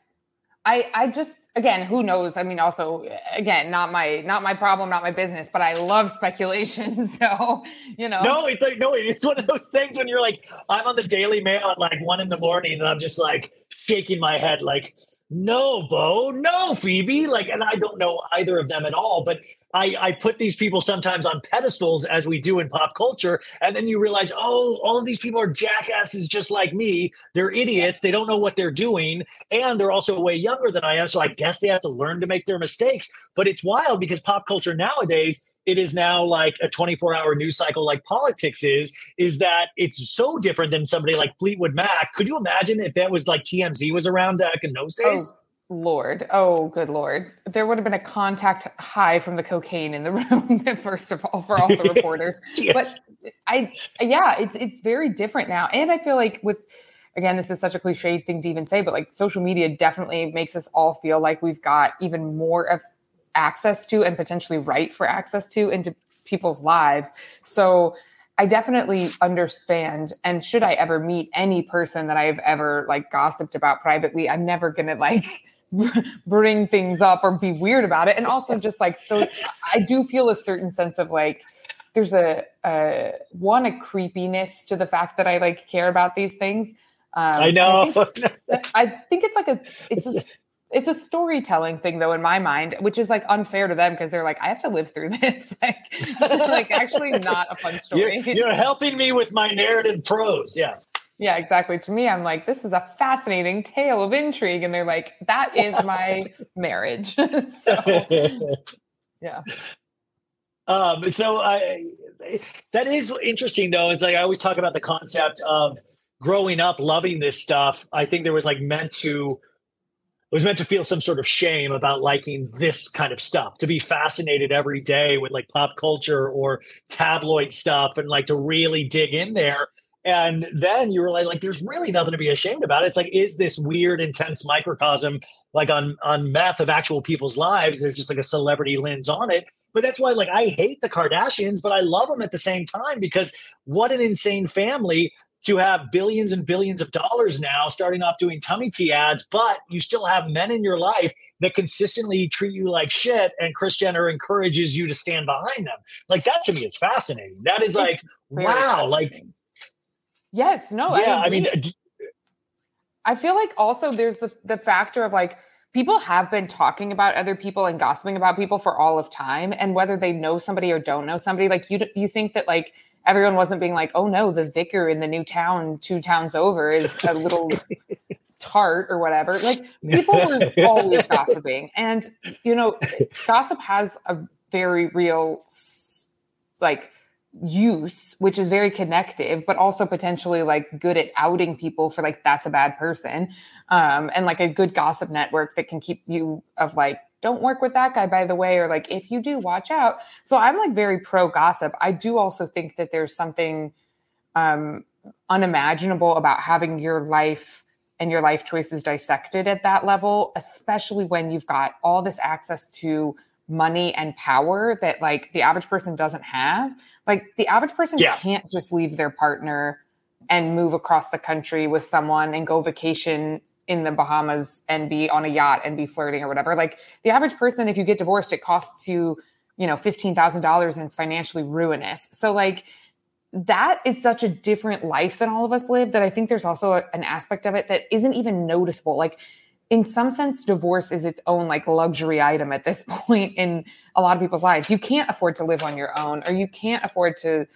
I I just again, who knows? I mean, also again, not my not my problem, not my business. But I love speculation, so you know. No, it's like no, it's one of those things when you're like, I'm on the Daily Mail at like one in the morning, and I'm just like shaking my head, like no, Bo, no, Phoebe. Like, and I don't know either of them at all, but I, I put these people sometimes on pedestals as we do in pop culture. And then you realize, oh, all of these people are jackasses just like me. They're idiots. They don't know what they're doing. And they're also way younger than I am. So I guess they have to learn to make their mistakes. But it's wild because pop culture nowadays it is now like a 24 hour news cycle like politics is is that it's so different than somebody like fleetwood mac could you imagine if that was like tmz was around in oh. Lord, oh good Lord, there would have been a contact high from the cocaine in the room. First of all, for all the reporters, yes. but I, yeah, it's it's very different now, and I feel like with again, this is such a cliche thing to even say, but like social media definitely makes us all feel like we've got even more of access to and potentially right for access to into people's lives. So I definitely understand. And should I ever meet any person that I've ever like gossiped about privately, I'm never gonna like bring things up or be weird about it. And also just like so I do feel a certain sense of like there's a, a one a creepiness to the fact that I like care about these things. Um, I know. I think, I think, it's like a it's a it's a storytelling thing though in my mind which is like unfair to them because they're like i have to live through this. Like, like actually not a fun story. you're, you're, helping me with my narrative prose yeah. Yeah exactly. To me i'm like this is a fascinating tale of intrigue and they're like that is my marriage. So yeah. Um so i that is interesting though. It's like i always talk about the concept of growing up loving this stuff. I think there was like meant to was meant to feel some sort of shame about liking this kind of stuff, to be fascinated every day with like pop culture or tabloid stuff and like to really dig in there. And then you were like, like, there's really nothing to be ashamed about. It's like, is this weird, intense microcosm like on on meth of actual people's lives? There's just like a celebrity lens on it. But that's why, like, I hate the Kardashians, but I love them at the same time because what an insane family to have billions and billions of dollars now starting off doing tummy tea ads, but you still have men in your life that consistently treat you like shit and Kris Jenner encourages you to stand behind them. Like that to me is fascinating. That is like, wow, like Yes, no, yeah, I, I mean uh, I feel like also there's the the factor of like people have been talking about other people and gossiping about people for all of time and whether they know somebody or don't know somebody like you you think that like everyone wasn't being like, oh no, the vicar in the new town, two towns over, is a little tart or whatever. Like people were always gossiping. And, you know, gossip has a very real, like, use which is very connective but also potentially like good at outing people for like that's a bad person um and like a good gossip network that can keep you of like don't work with that guy by the way or like if you do watch out. So i'm like very pro gossip i do also think that there's something um unimaginable about having your life and your life choices dissected at that level especially when you've got all this access to money and power that like the average person doesn't have. Like the average person yeah. can't just leave their partner and move across the country with someone and go vacation in the Bahamas and be on a yacht and be flirting or whatever. Like the average person, if you get divorced, it costs you you know, $15,000 and it's financially ruinous. So like that is such a different life than all of us live that I think there's also a, an aspect of it that isn't even noticeable. Like in some sense, divorce is its own like luxury item at this point in a lot of people's lives. You can't afford to live on your own, or you can't afford to,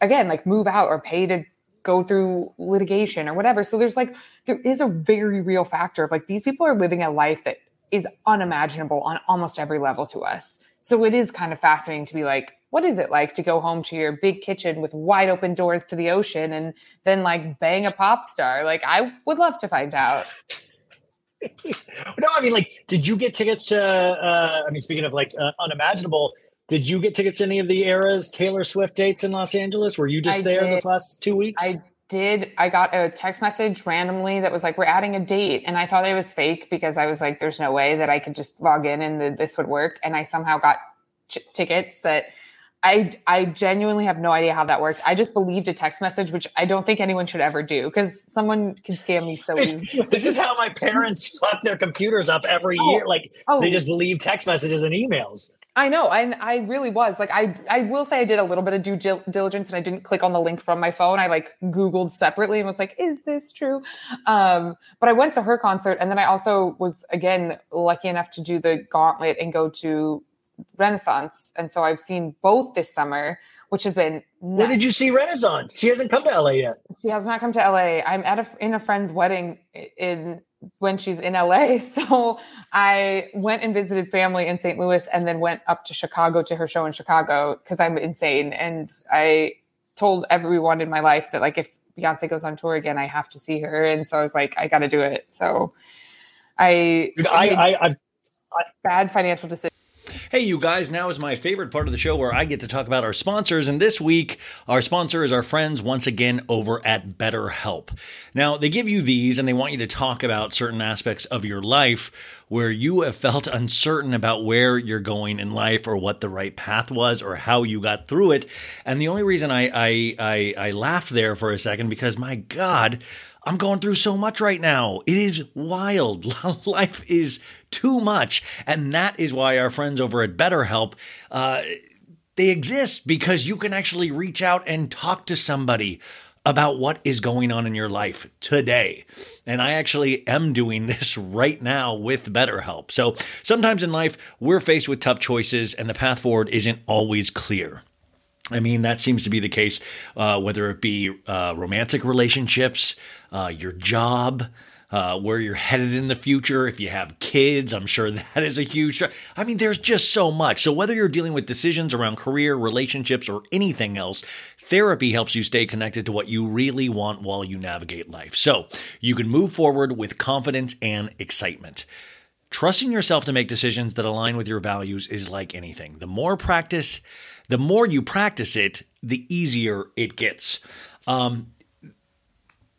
again, like move out or pay to go through litigation or whatever. So there's like, there is a very real factor of like these people are living a life that is unimaginable on almost every level to us. So it is kind of fascinating to be like, what is it like to go home to your big kitchen with wide open doors to the ocean and then like bang a pop star? Like, I would love to find out. no, I mean, like, did you get tickets to? Uh, I mean, speaking of like uh, unimaginable, did you get tickets to any of the eras Taylor Swift dates in Los Angeles? Were you just I there did. this last two weeks? I did. I got a text message randomly that was like, "We're adding a date," and I thought it was fake because I was like, "There's no way that I could just log in and th- this would work." And I somehow got ch- tickets that. I, I genuinely have no idea how that worked. I just believed a text message, which I don't think anyone should ever do because someone can scam me so easily. this is how my parents fuck their computers up every Oh, year. Like oh. they just believe text messages and emails. I know, and I really was like, I I will say I did a little bit of due diligence, and I didn't click on the link from my phone. I like Googled separately and was like, "Is this true?" Um, but I went to her concert, and then I also was again lucky enough to do the gauntlet and go to Renaissance, and so I've seen both this summer, which has been. Where did you see Renaissance? She hasn't come to LA yet. She has not come to LA. I'm at a in a friend's wedding in when she's in LA. So I went and visited family in St. Louis and then went up to Chicago to her show in Chicago because I'm insane. And I told everyone in my life that like if Beyonce goes on tour again, I have to see her. And so I was like, I got to do it. So I, Dude, I, I, I bad financial decision. Hey, you guys, now is my favorite part of the show where I get to talk about our sponsors. And this week, our sponsor is our friends once again over at BetterHelp. Now, they give you these and they want you to talk about certain aspects of your life where you have felt uncertain about where you're going in life or what the right path was or how you got through it. And the only reason I, I, I, I laughed there for a second because my God, I'm going through so much right now. It is wild. Life is too much. And that is why our friends over at BetterHelp, uh, they exist because you can actually reach out and talk to somebody about what is going on in your life today. And I actually am doing this right now with BetterHelp. So sometimes in life, we're faced with tough choices and the path forward isn't always clear. I mean, that seems to be the case, uh, whether it be uh, romantic relationships, uh, your job, uh, where you're headed in the future. If you have kids, I'm sure that is a huge. I mean, there's just so much. So, whether you're dealing with decisions around career, relationships, or anything else, therapy helps you stay connected to what you really want while you navigate life. So, you can move forward with confidence and excitement. Trusting yourself to make decisions that align with your values is like anything. The more practice, the more you practice it, the easier it gets. Um,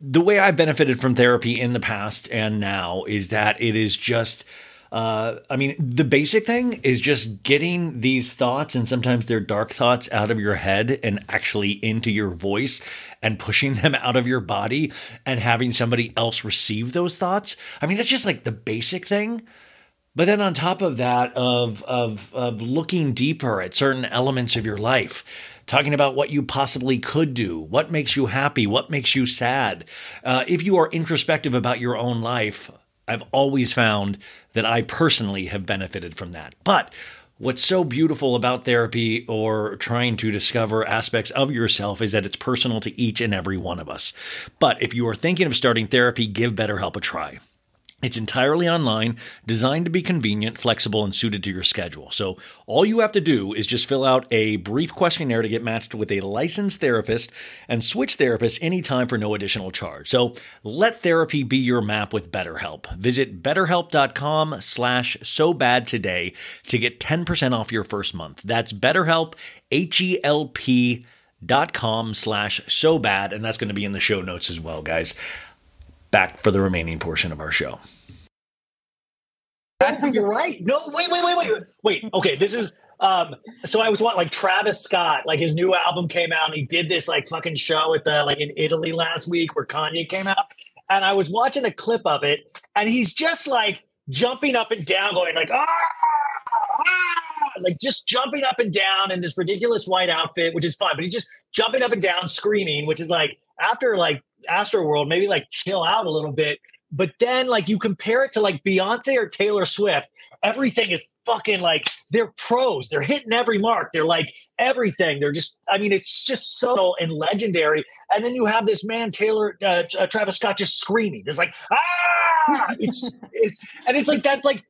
the way I've benefited from therapy in the past and now is that it is just. Uh, I mean, the basic thing is just getting these thoughts, and sometimes they're dark thoughts, out of your head and actually into your voice and pushing them out of your body and having somebody else receive those thoughts. I mean, that's just like the basic thing. But then on top of that, of, of, of looking deeper at certain elements of your life, talking about what you possibly could do, what makes you happy, what makes you sad. Uh, if you are introspective about your own life, I've always found that I personally have benefited from that. But what's so beautiful about therapy or trying to discover aspects of yourself is that it's personal to each and every one of us. But if you are thinking of starting therapy, give BetterHelp a try. It's entirely online, designed to be convenient, flexible, and suited to your schedule. So, all you have to do is just fill out a brief questionnaire to get matched with a licensed therapist and switch therapists anytime for no additional charge. So, let therapy be your map with BetterHelp. Visit betterhelp.com slash so bad today to get 10% off your first month. That's BetterHelp, H E L P dot com slash so bad. And that's going to be in the show notes as well, guys back for the remaining portion of our show. You're right. No, wait, wait, wait, wait, wait. Okay, this is um. So I was what like Travis Scott, like his new album came out, and he did this like fucking show at the like in Italy last week where Kanye came out, and I was watching a clip of it, and he's just like jumping up and down, going like ah, ah! like just jumping up and down in this ridiculous white outfit, which is fun, but he's just jumping up and down, screaming, which is like after like Astroworld, maybe like chill out a little bit. But then, like, you compare it to like Beyonce or Taylor Swift, everything is fucking like they're pros. They're hitting every mark. They're like everything. They're just, I mean, it's just so and legendary. And then you have this man, Taylor, uh, Travis Scott, just screaming. It's like, ah, it's, it's, and it's like, that's like,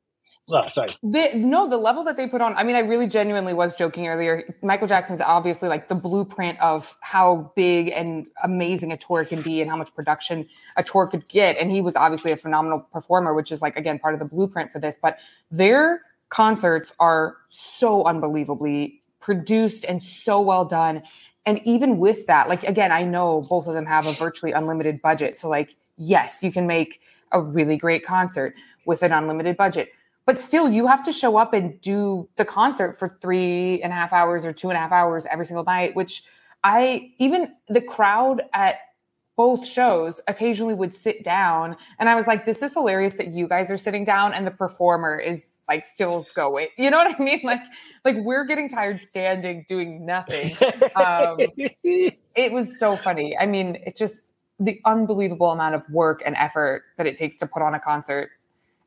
Oh, sorry. The, no, the level that they put on. I mean, I really genuinely was joking earlier. Michael Jackson's obviously like the blueprint of how big and amazing a tour can be and how much production a tour could get. And he was obviously a phenomenal performer, which is like, again, part of the blueprint for this. But their concerts are so unbelievably produced and so well done. And even with that, like, again, I know both of them have a virtually unlimited budget. So, like, yes, you can make a really great concert with an unlimited budget but still you have to show up and do the concert for three and a half hours or two and a half hours every single night which i even the crowd at both shows occasionally would sit down. And i was like this is hilarious that you guys are sitting down and the performer is like still going. You know what i mean? Like like we're getting tired standing doing nothing. Um, it was so funny. I mean it just the unbelievable amount of work and effort that it takes to put on a concert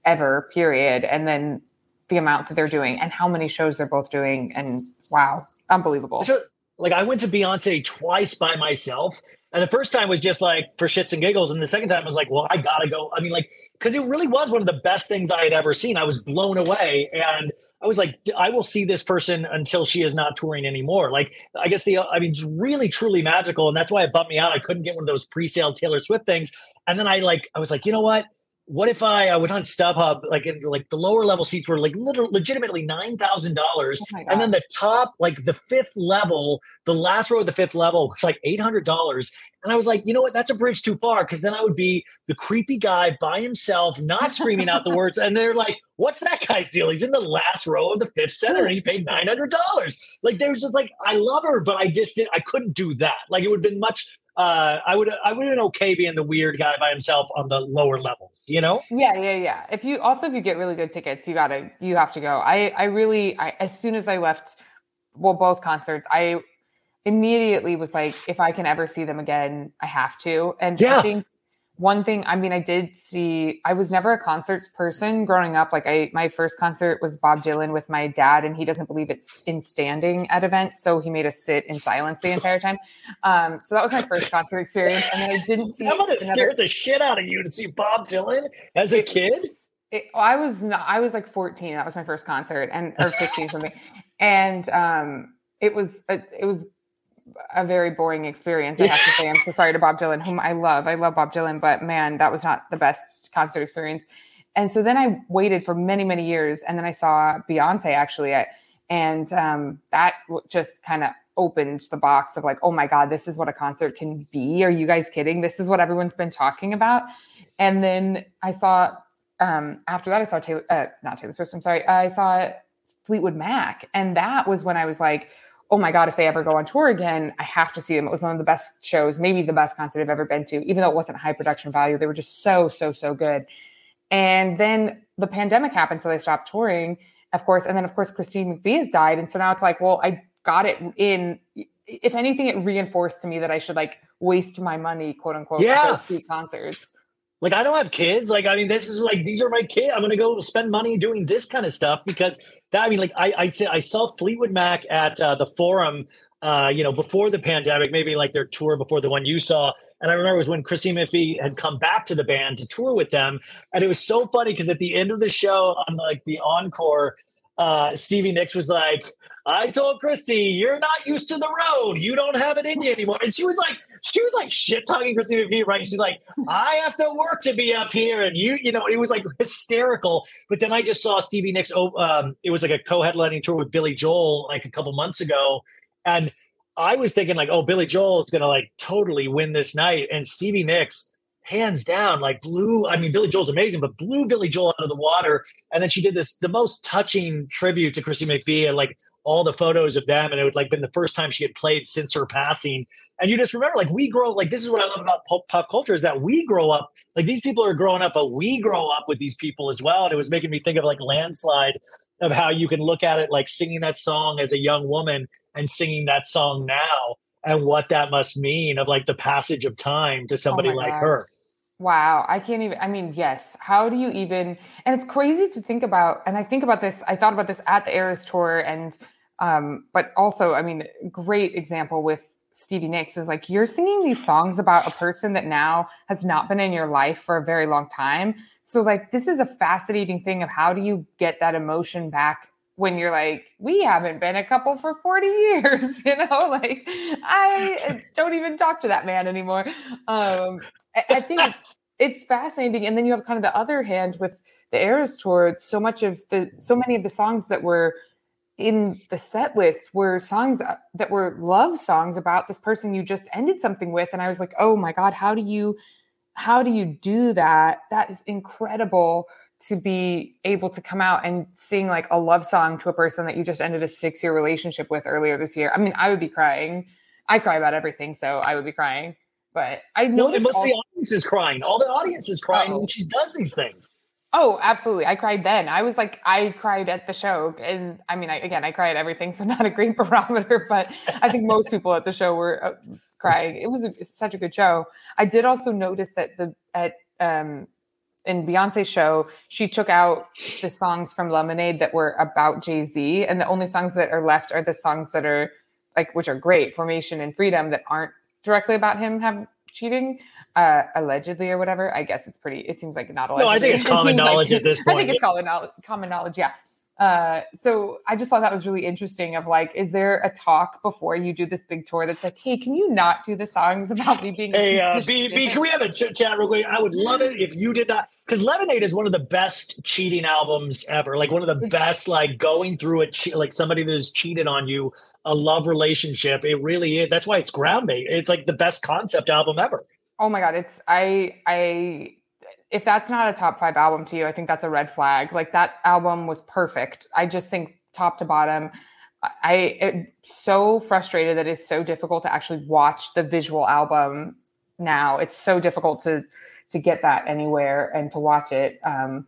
ever, period. And then the amount that they're doing and how many shows they're both doing. And wow, unbelievable. So, like I went to Beyonce twice by myself. And the first time was just like for shits and giggles. And the second time was like, well, I gotta go. I mean, like, because it really was one of the best things I had ever seen. I was blown away. And I was like, I will see this person until she is not touring anymore. Like, I guess the, I mean, it's really, truly magical. And that's why it bumped me out. I couldn't get one of those pre sale Taylor Swift things. And then I like, I was like, you know what? What if I I went on StubHub like in, like the lower level seats were like literally legitimately nine thousand oh dollars, and then the top like the fifth level, the last row of the fifth level was like eight hundred dollars, and I was like, you know what, that's a bridge too far because then I would be the creepy guy by himself, not screaming out the words, and they're like, what's that guy's deal? He's in the last row of the fifth center and he paid nine hundred dollars. Like there's just like I love her, but I just did I couldn't do that. Like it would have been much uh, I would I would have been okay being the weird guy by himself on the lower levels, you know? Yeah, yeah, yeah. If you also if you get really good tickets, you gotta you have to go. I I really I as soon as I left well both concerts, I immediately was like, if I can ever see them again, I have to. And yeah. I think one thing i mean i did see i was never a concerts person growing up. Like i my first concert was bob dylan with my dad and he doesn't believe it's in standing at events so he made us sit in silence the entire time. Um, so that was my first concert experience and then i didn't see i'm gonna another... scare the shit out of you to see bob dylan as a kid. It, i was not i was like 14 that was my first concert and or 15 something and um it was it was a very boring experience. I have to say, I'm so sorry to Bob Dylan, whom I love. I love Bob Dylan, but man, that was not the best concert experience. And so then I waited for many, many years, and then I saw Beyonce actually, at, and um, that just kind of opened the box of like, oh my god, this is what a concert can be. Are you guys kidding? This is what everyone's been talking about. And then I saw um, after that, I saw Taylor, uh, not Taylor Swift. I'm sorry, I saw Fleetwood Mac, and that was when I was like oh my God, if they ever go on tour again, I have to see them. It was one of the best shows, maybe the best concert I've ever been to, even though it wasn't high production value. They were just so, so, so good. And then the pandemic happened, so they stopped touring, of course. And then, of course, Christine McVie has died. And so now it's like, well, I got it in. If anything, it reinforced to me that I should like waste my money, quote unquote, yeah. those concerts. Like I don't have kids. Like I mean, this is like these are my kids. I'm gonna go spend money doing this kind of stuff because that I mean, like I I'd say I saw Fleetwood Mac at uh, the Forum. Uh, you know, before the pandemic, maybe like their tour before the one you saw. And I remember it was when Christine McVie had come back to the band to tour with them. And it was so funny because at the end of the show, on like the encore, uh, Stevie Nicks was like, I told Christy, you're not used to the road. You don't have it in you anymore. And she was like, she was like shit talking Christy McVie, right? She's like, I have to work to be up here. And you, you know, it was like hysterical. But then I just saw Stevie Nicks. Um, it was like a co-headlining tour with Billy Joel like a couple months ago. And I was thinking like, oh, Billy Joel is gonna like totally win this night. And Stevie Nicks hands down, like blew. I mean, Billy Joel's amazing, but blew Billy Joel out of the water. And then she did this, the most touching tribute to Chrissy McVie, and like all the photos of them, and it would like been the first time she had played since her passing. And you just remember, like we grow, like this is what I love about pop, pop culture is that we grow up, like these people are growing up, but we grow up with these people as well. And it was making me think of like landslide of how you can look at it like singing that song as a young woman and singing that song now and what that must mean of like the passage of time to oh somebody Oh like God. her. Wow, I can't even. I mean, yes. How do you even? And it's crazy to think about. And I think about this. I thought about this at the Eras tour, and um, but also, I mean, great example with Stevie Nicks is like you're singing these songs about a person that now has not been in your life for a very long time. So, like, this is a fascinating thing of how do you get that emotion back when you're like, we haven't been a couple for 40 years, you know, like I don't even talk to that man anymore. Um, I, I think it's, it's fascinating. And then you have kind of the other hand with the Eras tour. So much of the, so many of the songs that were in the set list were songs uh, that were love songs about this person you just ended something with. And I was like, oh my God, how do you, how do you do that? That is incredible to be able to come out and sing like a love song to a person that you just ended a six year relationship with earlier this year. I mean, I would be crying. I cry about everything, so I would be crying. But I No, noticed and most of the audience is crying. All the audience is crying Uh-oh. when she does these things. Oh, absolutely. I cried then. I was like, I cried at the show. And I mean, I, again, I cry at everything. So not a great barometer, but I think most people at the show were uh, crying. It was a, such a good show. I did also notice that the, at, um, in Beyonce's show, she took out the songs from Lemonade that were about Jay Z, and the only songs that are left are the songs that are like, which are great, Formation and Freedom, that aren't directly about him have cheating, uh, allegedly or whatever. I guess it's pretty. It seems like not allegedly. No, I think it's It common seems like- knowledge at this point. I think it's common knowledge. Common knowledge, yeah. Uh, so I just thought that was really interesting. Of like, is there a talk before you do this big tour that's like, hey, can you not do the songs about me being? a Hey, uh, B. B, can we have a ch- chat real quick? I would love it if you did not, because Lemonade is one of the best cheating albums ever. Like one of the best, like going through it, che- like somebody that has cheated on you, a love relationship. It really is. That's why it's groundbreaking. It's like the best concept album ever. Oh my god, it's I I if that's not a top 5 album to you, I think that's a red flag. Like that album was perfect. I just think top to bottom I am so frustrated that it's so difficult to actually watch the visual album now. It's so difficult to to get that anywhere and to watch it. Um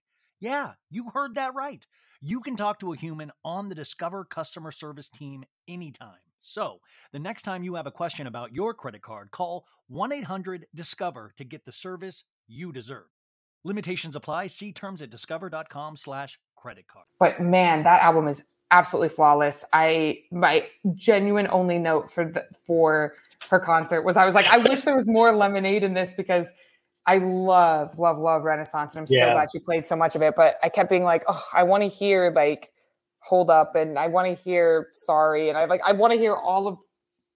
Yeah, you heard that right. You can talk to a human on the Discover customer service team anytime. So, the next time you have a question about your credit card, call 1 800 Discover to get the service you deserve. Limitations apply. See terms at discover.com slash credit card. but man, that album is absolutely flawless. I my genuine only note for the for her concert was I was like, I wish there was more lemonade in this because I love, love, love Renaissance, and I'm so glad you played so much of it. But I kept being like, oh, I want to hear like hold up, and I want to hear sorry, and I like I want to hear all of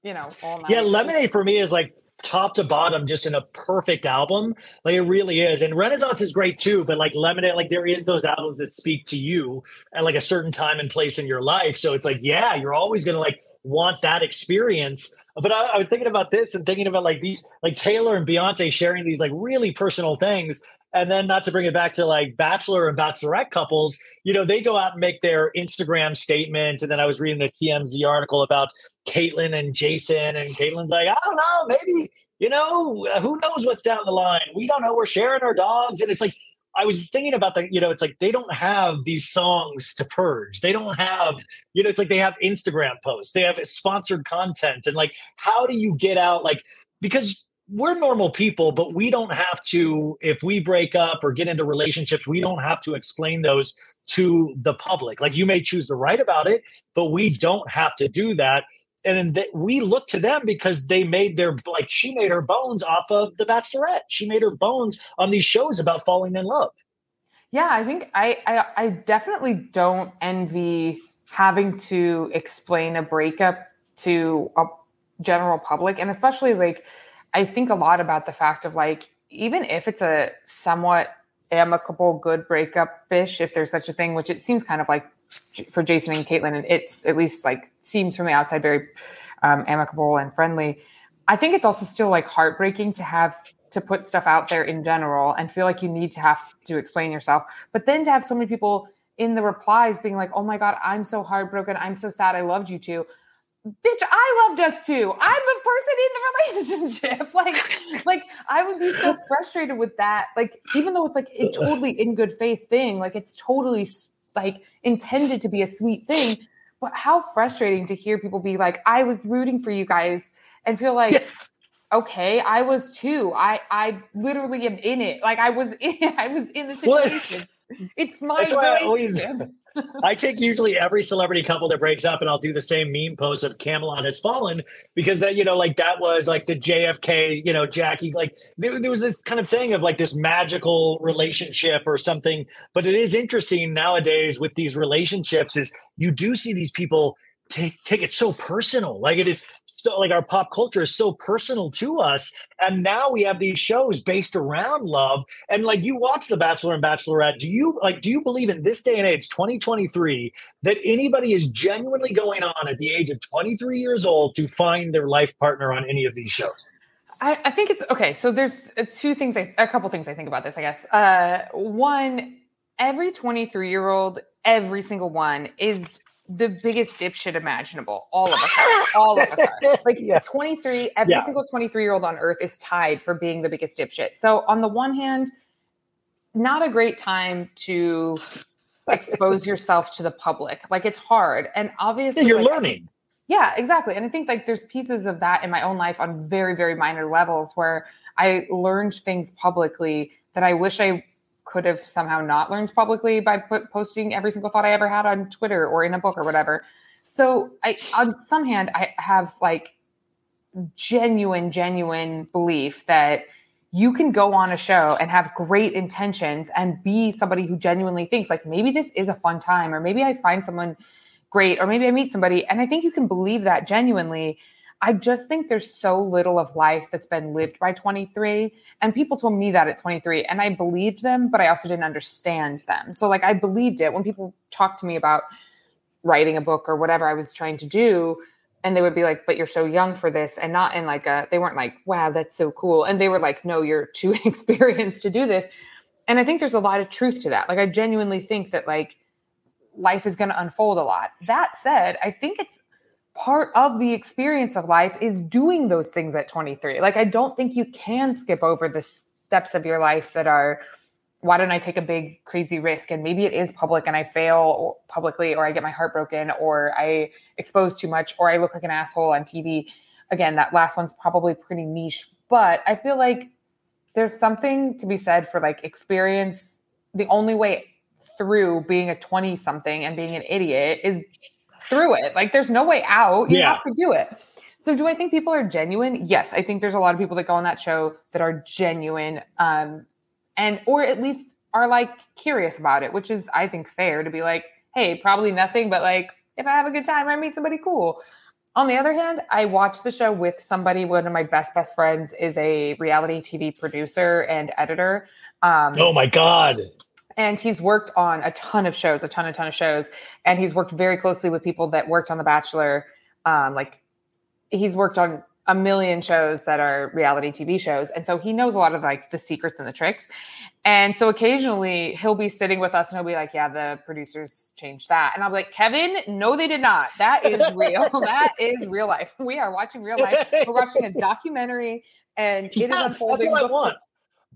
you know all. Yeah, Lemonade for me is like top to bottom just in a perfect album. Like it really is. And Renaissance is great too, but like Lemonade, like there is those albums that speak to you at like a certain time and place in your life. So it's like, yeah, you're always gonna like want that experience. But I, I was thinking about this and thinking about like these like Taylor and Beyonce sharing these like really personal things. And then not to bring it back to like bachelor and bachelorette couples, you know, they go out and make their Instagram statement. And then I was reading the TMZ article about Kaitlyn and Jason, and Kaitlyn's like, I don't know, maybe, you know, uh, who knows what's down the line? We don't know. We're sharing our dogs. And it's like, I was thinking about the, you know, it's like they don't have these songs to purge. They don't have, you know, it's like they have Instagram posts, they have sponsored content. And like, how do you get out? Like, because we're normal people, but we don't have to, if we break up or get into relationships, we don't have to explain those to the public. Like you may choose to write about it, but we don't have to do that. And then we look to them because they made their, like she made her bones off of The Bachelorette. She made her bones on these shows about falling in love. Yeah, I think I, I, I definitely don't envy having to explain a breakup to a general public and especially like I think a lot about the fact of like, even if it's a somewhat amicable, good breakup ish, if there's such a thing, which it seems kind of like for Jason and Kaitlyn, and it's at least like seems from the outside very um, amicable and friendly. I think it's also still like heartbreaking to have to put stuff out there in general and feel like you need to have to explain yourself. But then to have so many people in the replies being like, oh my God, I'm so heartbroken. I'm so sad. I loved you too bitch, I loved us too. I'm the person in the relationship. like, like I would be so frustrated with that. Like, even though it's like a totally in good faith thing, like it's totally like intended to be a sweet thing. But how frustrating to hear people be like, I was rooting for you guys and feel like, okay, I was too. I I literally am in it. Like I was in I was in the situation. Well, it's my That's why I always I take usually every celebrity couple that breaks up and I'll do the same meme post of Camelot has fallen because that, you know, like that was like the JFK, you know, Jackie, like there, there was this kind of thing of like this magical relationship or something. But it is interesting nowadays with these relationships is you do see these people take take it so personal. Like it is so like our pop culture is so personal to us and now we have these shows based around love and like you watch the bachelor and bachelorette do you like do you believe in this day and age 2023 that anybody is genuinely going on at the age of 23 years old to find their life partner on any of these shows I, I think it's okay. So there's uh, two things, I, a couple things I think about this. I guess uh, one, every 23 year old, every single one is the biggest dipshit imaginable. All of us are. All of us are. Like yeah. 23, every yeah. single 23 year old on earth is tied for being the biggest dipshit. So, on the one hand, not a great time to expose yourself to the public. Like, it's hard. And obviously, yeah, you're like, learning. Yeah, exactly. And I think like there's pieces of that in my own life on very, very minor levels where I learned things publicly that I wish I could have somehow not learned publicly by put, posting every single thought I ever had on Twitter or in a book or whatever. So I, on some hand, I have like genuine, genuine belief that you can go on a show and have great intentions and be somebody who genuinely thinks like maybe this is a fun time or maybe I find someone great or maybe I meet somebody and I think you can believe that genuinely I just think there's so little of life that's been lived by 23. And people told me that at 23, and I believed them, but I also didn't understand them. So, like, I believed it when people talked to me about writing a book or whatever I was trying to do. And they would be like, but you're so young for this. And not in like a, they weren't like, wow, that's so cool. And they were like, no, you're too inexperienced to do this. And I think there's a lot of truth to that. Like, I genuinely think that like life is going to unfold a lot. That said, I think it's part of the experience of life is doing those things at 23. Like, I don't think you can skip over the steps of your life that are, why don't I take a big, crazy risk? And maybe it is public and I fail publicly, or I get my heart broken, or I expose too much, or I look like an asshole on TV. Again, that last one's probably pretty niche, but I feel like there's something to be said for like experience. The only way through being a 20 something and being an idiot is through it. Like there's no way out. You yeah. have to do it. So do I think people are genuine? Yes, I think there's a lot of people that go on that show that are genuine um and or at least are like curious about it, which is I think fair to be like, "Hey, probably nothing, but like if I have a good time, I meet somebody cool." On the other hand, I watched the show with somebody. One of my best best friends is a reality TV producer and editor. Um, Oh my god. And he's worked on a ton of shows, a ton, a ton of shows, and he's worked very closely with people that worked on The Bachelor. Um, like he's worked on a million shows that are reality TV shows, and so he knows a lot of like the secrets and the tricks. And so occasionally he'll be sitting with us and he'll be like, "Yeah, the producers changed that," and I'll be like, "Kevin, no, they did not. That is real. that is real life. We are watching real life. We're watching a documentary." And it is Yes, that's unfolding. what I want.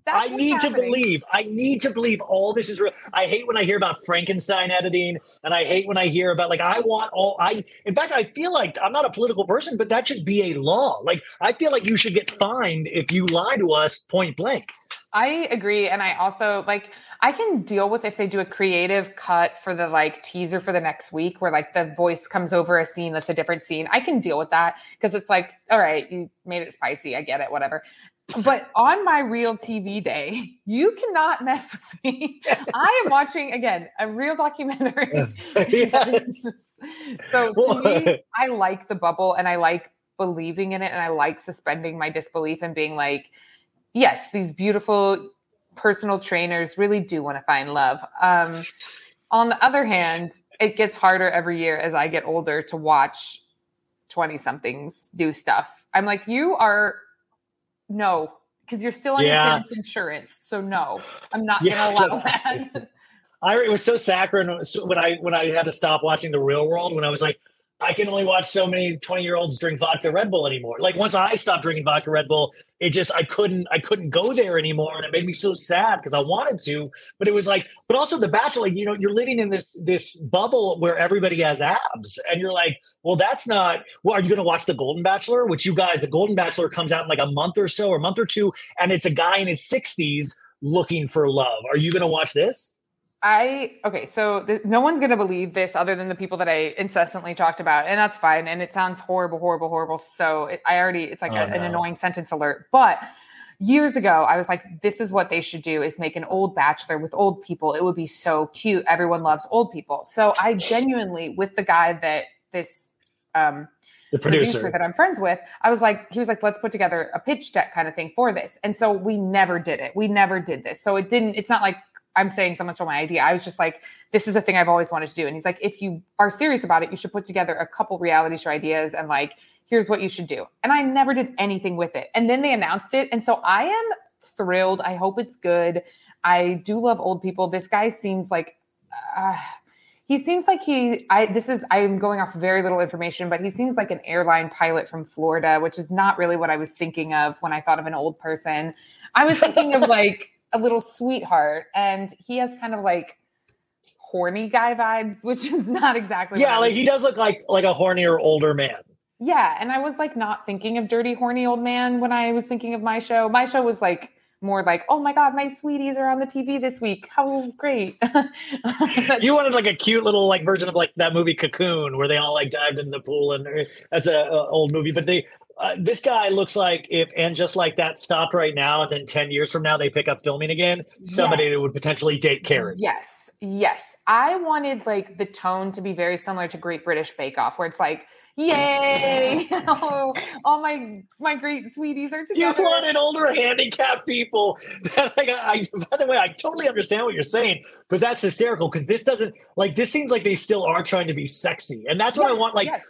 That's I need to believe. I need to believe all this is real. I hate when I hear about Frankenstein editing, and I hate when I hear about like I want all. I in fact I feel like I'm not a political person, but that should be a law. Like I feel like you should get fined if you lie to us point blank. I agree. And I also like, I can deal with if they do a creative cut for the like teaser for the next week where like the voice comes over a scene that's a different scene. I can deal with that because it's like, all right, you made it spicy. I get it, whatever. But on my real TV day, you cannot mess with me. I am watching again a real documentary. Yes. so to me, I like the bubble and I like believing in it and I like suspending my disbelief and being like, yes, these beautiful personal trainers really do want to find love. Um, on the other hand, it gets harder every year as I get older to watch 20 somethings do stuff. I'm like, you are no, because you're still on your parents' insurance. So no, I'm not Yeah. gonna allow that. I it was so saccharine when I when I had to stop watching the Real World when I was like, I can only watch so many twenty year olds drink vodka Red Bull anymore. Like once I stopped drinking vodka Red Bull, it just I couldn't I couldn't go there anymore, and it made me so sad because I wanted to, but it was like, but also The Bachelor, like, you know, you're living in this this bubble where everybody has abs, and you're like, well, that's not. Well, are you going to watch The Golden Bachelor? Which you guys, The Golden Bachelor comes out in like a month or so, or a month or two, and it's a guy in his sixties looking for love. Are you going to watch this? I okay, so th- no one's gonna believe this other than the people that I incessantly talked about, and that's fine. And it sounds horrible, horrible, horrible. So it, I already, it's like Oh, a- an annoying sentence alert. But years ago, I was like, this is what they should do: is make an old bachelor with old people. It would be so cute. Everyone loves old people. So I genuinely, with the guy that this um, The producer. producer. that I'm friends with, I was like, he was like, let's put together a pitch deck kind of thing for this. And so we never did it. We never did this. So it didn't, it's not like I'm saying someone stole my idea. I was just like, this is a thing I've always wanted to do. And he's like, if you are serious about it, you should put together a couple reality show ideas and like, here's what you should do. And I never did anything with it. And then they announced it. And so I am thrilled. I hope it's good. I do love old people. This guy seems like, uh, he seems like he i this is i'm going off very little information but he seems like an airline pilot from florida which is not really what i was thinking of when i thought of an old person i was thinking of like a little sweetheart and he has kind of like horny guy vibes which is not exactly Yeah, like he does look like like a hornier older man. yeah and i was like not thinking of dirty horny old man when i was thinking of my show my show was like more like oh my god my sweeties are on the tv this week how great You wanted like a cute little like version of like that movie Cocoon, where they all like dived in the pool, and uh, that's a, a old movie. But they, uh, this guy looks like if and just like that stopped right now, and then ten years from now they pick up filming again, somebody Yes. that would potentially date Karen. Yes, yes. I wanted like the tone to be very similar to Great British Bake Off, where it's like, "Yay! oh, all my my great sweeties are together You together." wanted older handicapped people. like, I, by the way, I totally understand what you're saying, but that's hysterical because this doesn't like this seems like they still are trying to be sexy, and that's what I want. Like, yes.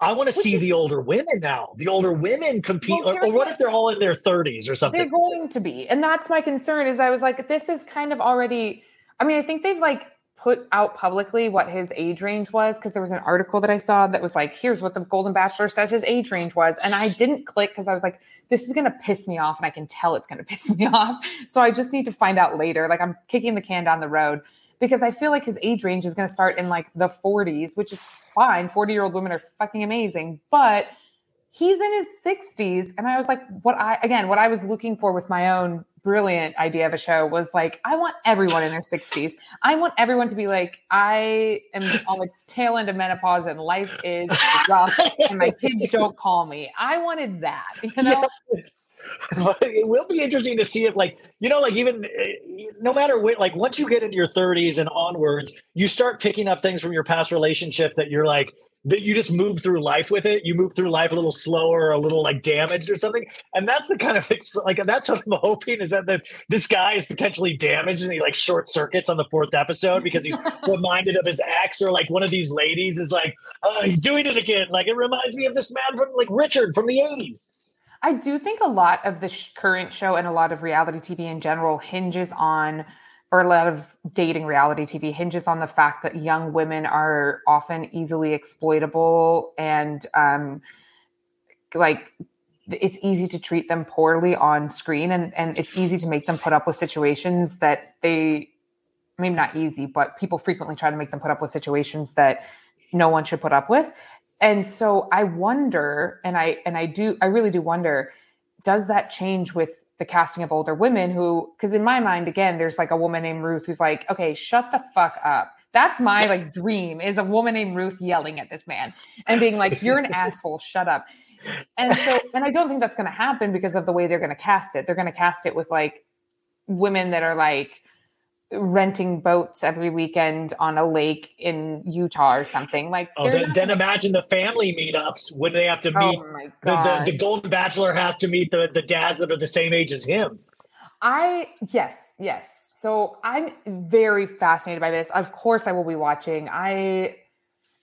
I want to Which see is- the older women now. The older women compete, Well, or, or what if they're all in their 30s or something? they're going to be, and that's my concern. Is I was like, this is kind of already. I mean, I think they've like put out publicly what his age range was because there was an article that I saw that was like, here's what the Golden Bachelor says his age range was. And I didn't click because I was like, this is going to piss me off. And I can tell it's going to piss me off. So I just need to find out later. Like I'm kicking the can down the road because I feel like his age range is going to start in like the 40s, which is fine. 40 year old women are fucking amazing. But he's in his 60s. And I was like, what I, again, what I was looking for with my own brilliant idea of a show was like, I want everyone in their 60s. I want everyone to be like, I am on the tail end of menopause and life is rough and my kids don't call me. I wanted that, you know? but it will be interesting to see if, like, you know, like even uh, no matter what, like once you get into your 30s and onwards, you start picking up things from your past relationship that you're like, that you just move through life with it. You move through life a little slower, a little like damaged or something. And that's the kind of like that's what I'm hoping is that the, this guy is potentially damaged and he like short circuits on the fourth episode because he's reminded of his ex or like one of these ladies is like, oh, he's doing it again. Like it reminds me of this man from like Richard from the 80s. I do think a lot of the sh- current show and a lot of reality TV in general hinges on or a lot of dating reality TV hinges on the fact that young women are often easily exploitable and um, like it's easy to treat them poorly on screen and, and it's easy to make them put up with situations that they maybe not easy but people frequently try to make them put up with situations that no one should put up with and so i wonder and i and i do i really do wonder does that change with the casting of older women who because in my mind again there's like a woman named ruth who's like okay shut the fuck up. That's my like dream is a woman named ruth yelling at this man and being like you're an asshole. Shut up. And so and i don't think that's going to happen because of the way they're going to cast it. They're going to cast it with like women that are like renting boats every weekend on a lake in Utah or something. Like, oh, then, then, imagine the family meetups when they have to oh meet. Oh the, the, the, Golden Bachelor has to meet the, the dads that are the same age as him. I, yes, yes. So I'm very fascinated by this. Of course, I will be watching. I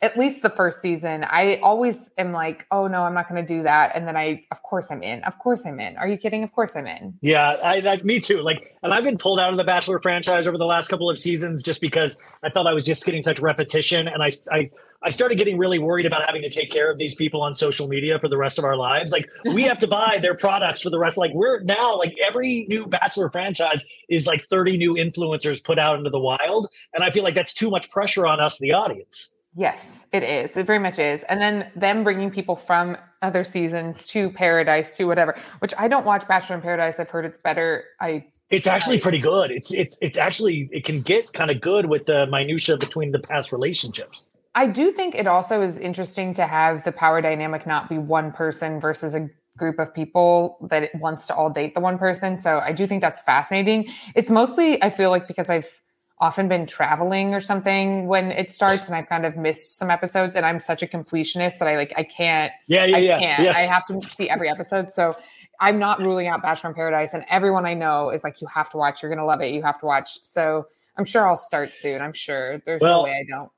at least the first season, I always am like, oh no, I'm not going to do that. And then I, of course, I'm in. Of course, I'm in. Are you kidding? Of course, I'm in. Yeah, I, that, me too. Like, and I've been pulled out of the Bachelor franchise over the last couple of seasons just because I felt I was just getting such repetition, and I, I, I started getting really worried about having to take care of these people on social media for the rest of our lives. Like, we have to buy their products for the rest. Like, we're now like every new Bachelor franchise is like 30 new influencers put out into the wild, and I feel like that's too much pressure on us, the audience. Yes, it is. It very much is. And then them bringing people from other seasons to Paradise to whatever, which I don't watch Bachelor in Paradise. I've heard it's better. I it's actually pretty good. It's it's it's actually it can get kind of good with the minutia between the past relationships. I do think it also is interesting to have the power dynamic not be one person versus a group of people that wants to all date the one person. So I do think that's fascinating. It's mostly I feel like because I've often been traveling or something when it starts and I've kind of missed some episodes and I'm such a completionist that I like I can't yeah yeah I yeah, can't. Yeah. I have to see every episode. So I'm not ruling out Bachelor in Paradise and everyone I know is like you have to watch. You're gonna love it. You have to watch. So I'm sure I'll start soon. I'm sure there's well, no way I don't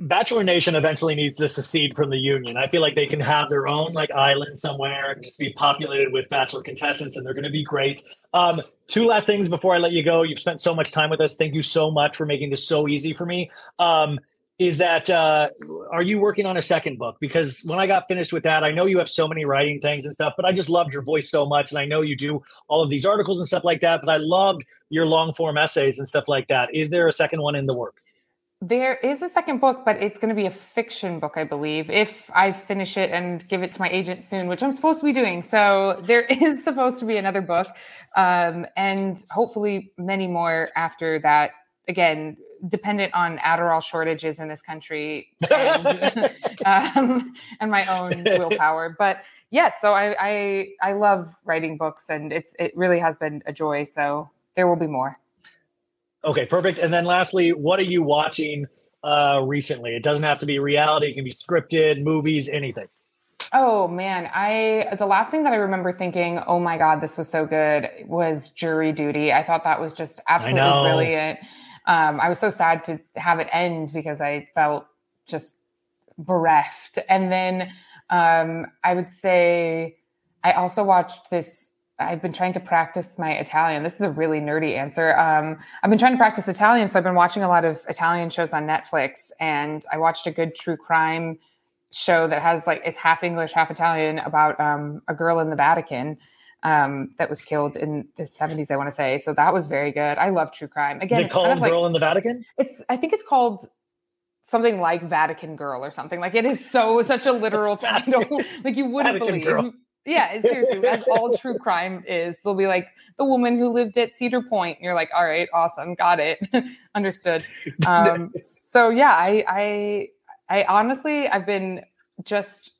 Bachelor Nation eventually needs to secede from the union. I feel like they can have their own like island somewhere and just be populated with Bachelor contestants, and they're going to be great. Um, two last things before I let you go. You've spent so much time with us. Thank you so much for making this so easy for me. Um, is that uh, are you working on a second book? Because when I got finished with that, I know you have so many writing things and stuff, but I just loved your voice so much, and I know you do all of these articles and stuff like that. But I loved your long form essays and stuff like that. Is there a second one in the works? There is a second book, but it's going to be a fiction book, I believe, if I finish it and give it to my agent soon, which I'm supposed to be doing. So there is supposed to be another book, um, and hopefully many more after that. Again, dependent on Adderall shortages in this country and, um, and my own willpower. But yes, so I, I I love writing books, and it's it really has been a joy. So there will be more. Okay, perfect. And then lastly, what are you watching uh, recently? It doesn't have to be reality; it can be scripted, movies, anything. Oh man, I the last thing that I remember thinking, "Oh my god, this was so good," was Jury Duty. I thought that was just absolutely brilliant. Um, I was so sad to have it end because I felt just bereft. And then um, I would say I also watched this I've been trying to practice my Italian. This is a really nerdy answer. Um, I've been trying to practice Italian, so I've been watching a lot of Italian shows on Netflix, and I watched a good true crime show that has like it's half English, half Italian about um, a girl in the Vatican um, that was killed in the 70s, I want to say. So that was very good. I love true crime. Again, is it called kind of Girl like, in the Vatican? It's I think it's called something like Vatican Girl or something. Like it is so such a literal title. like you wouldn't Vatican believe. Girl. Yeah, seriously, that's all true crime is. They'll be like the woman who lived at Cedar Point. And you're like, all right, awesome, got it, understood. Um, so yeah, I, I, I honestly, I've been just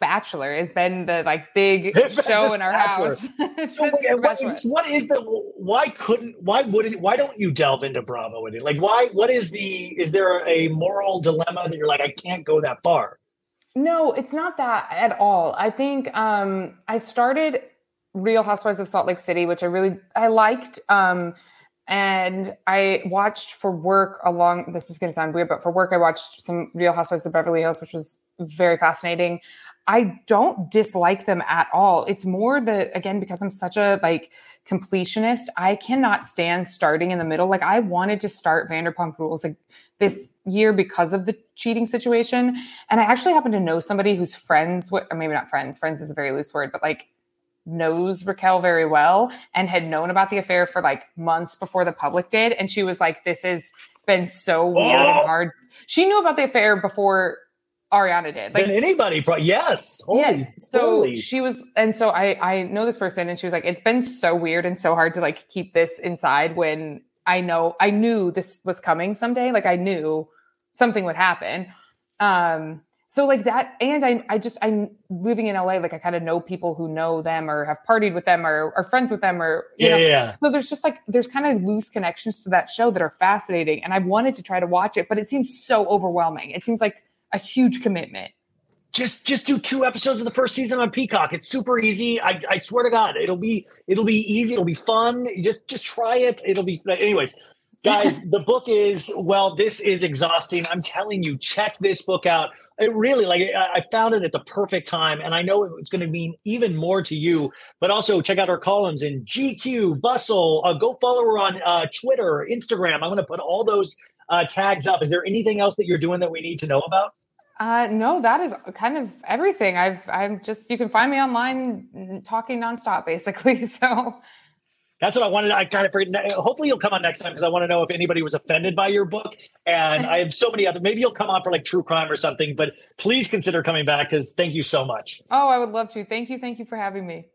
Bachelor has been the like big show in our Bachelor. house. So wait, what, what is the why couldn't why wouldn't why don't you delve into Bravo? Like why what is the is there a moral dilemma that you're like I can't go that far? No, it's not that at all. I think um, I started Real Housewives of Salt Lake City, which I really I liked, um, and I watched for work along. This is going to sound weird, but for work, I watched some Real Housewives of Beverly Hills, which was very fascinating. I don't dislike them at all. It's more the again because I'm such a like completionist. I cannot stand starting in the middle. Like I wanted to start Vanderpump Rules like this year because of the cheating situation, and I actually happen to know somebody who's friends with, or maybe not friends. Friends is a very loose word, but like knows Raquel very well and had known about the affair for like months before the public did, and she was like, "This has been so weird Oh. and hard." She knew about the affair before Ariana did. Like anybody, pro- yes, Holy- yes. So holy. she was, and so I I know this person, and she was like, it's been so weird and so hard to like keep this inside when I know I knew this was coming someday. Like I knew something would happen. Um. So like that, and I I just I'm living in LA. Like I kind of know people who know them or have partied with them or are friends with them or you yeah, know. yeah, yeah. So there's just like there's kind of loose connections to that show that are fascinating, and I've wanted to try to watch it, but it seems so overwhelming. It seems like a huge commitment. Just just do two episodes of the first season on Peacock. It's super easy. I, I swear to God, it'll be it'll be easy. It'll be fun. You just just try it. It'll be anyways. Guys, the book is well. This is exhausting. I'm telling you, check this book out. It really like I I found it at the perfect time, and I know it's going to mean even more to you. But also check out our columns in GQ, Bustle. Uh, go follow her on uh, Twitter, Instagram. I'm going to put all those uh, tags up. Is there anything else that you're doing that we need to know about? Uh, no, that is kind of everything. I've, I'm just, you can find me online talking nonstop, basically. So, That's what I wanted. I kind of forget. Hopefully, you'll come on next time because I want to know if anybody was offended by your book. And I have so many other. Maybe you'll come on for like true crime or something. But please consider coming back because thank you so much. oh, I would love to. Thank you. Thank you for having me.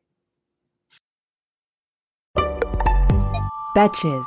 Betches.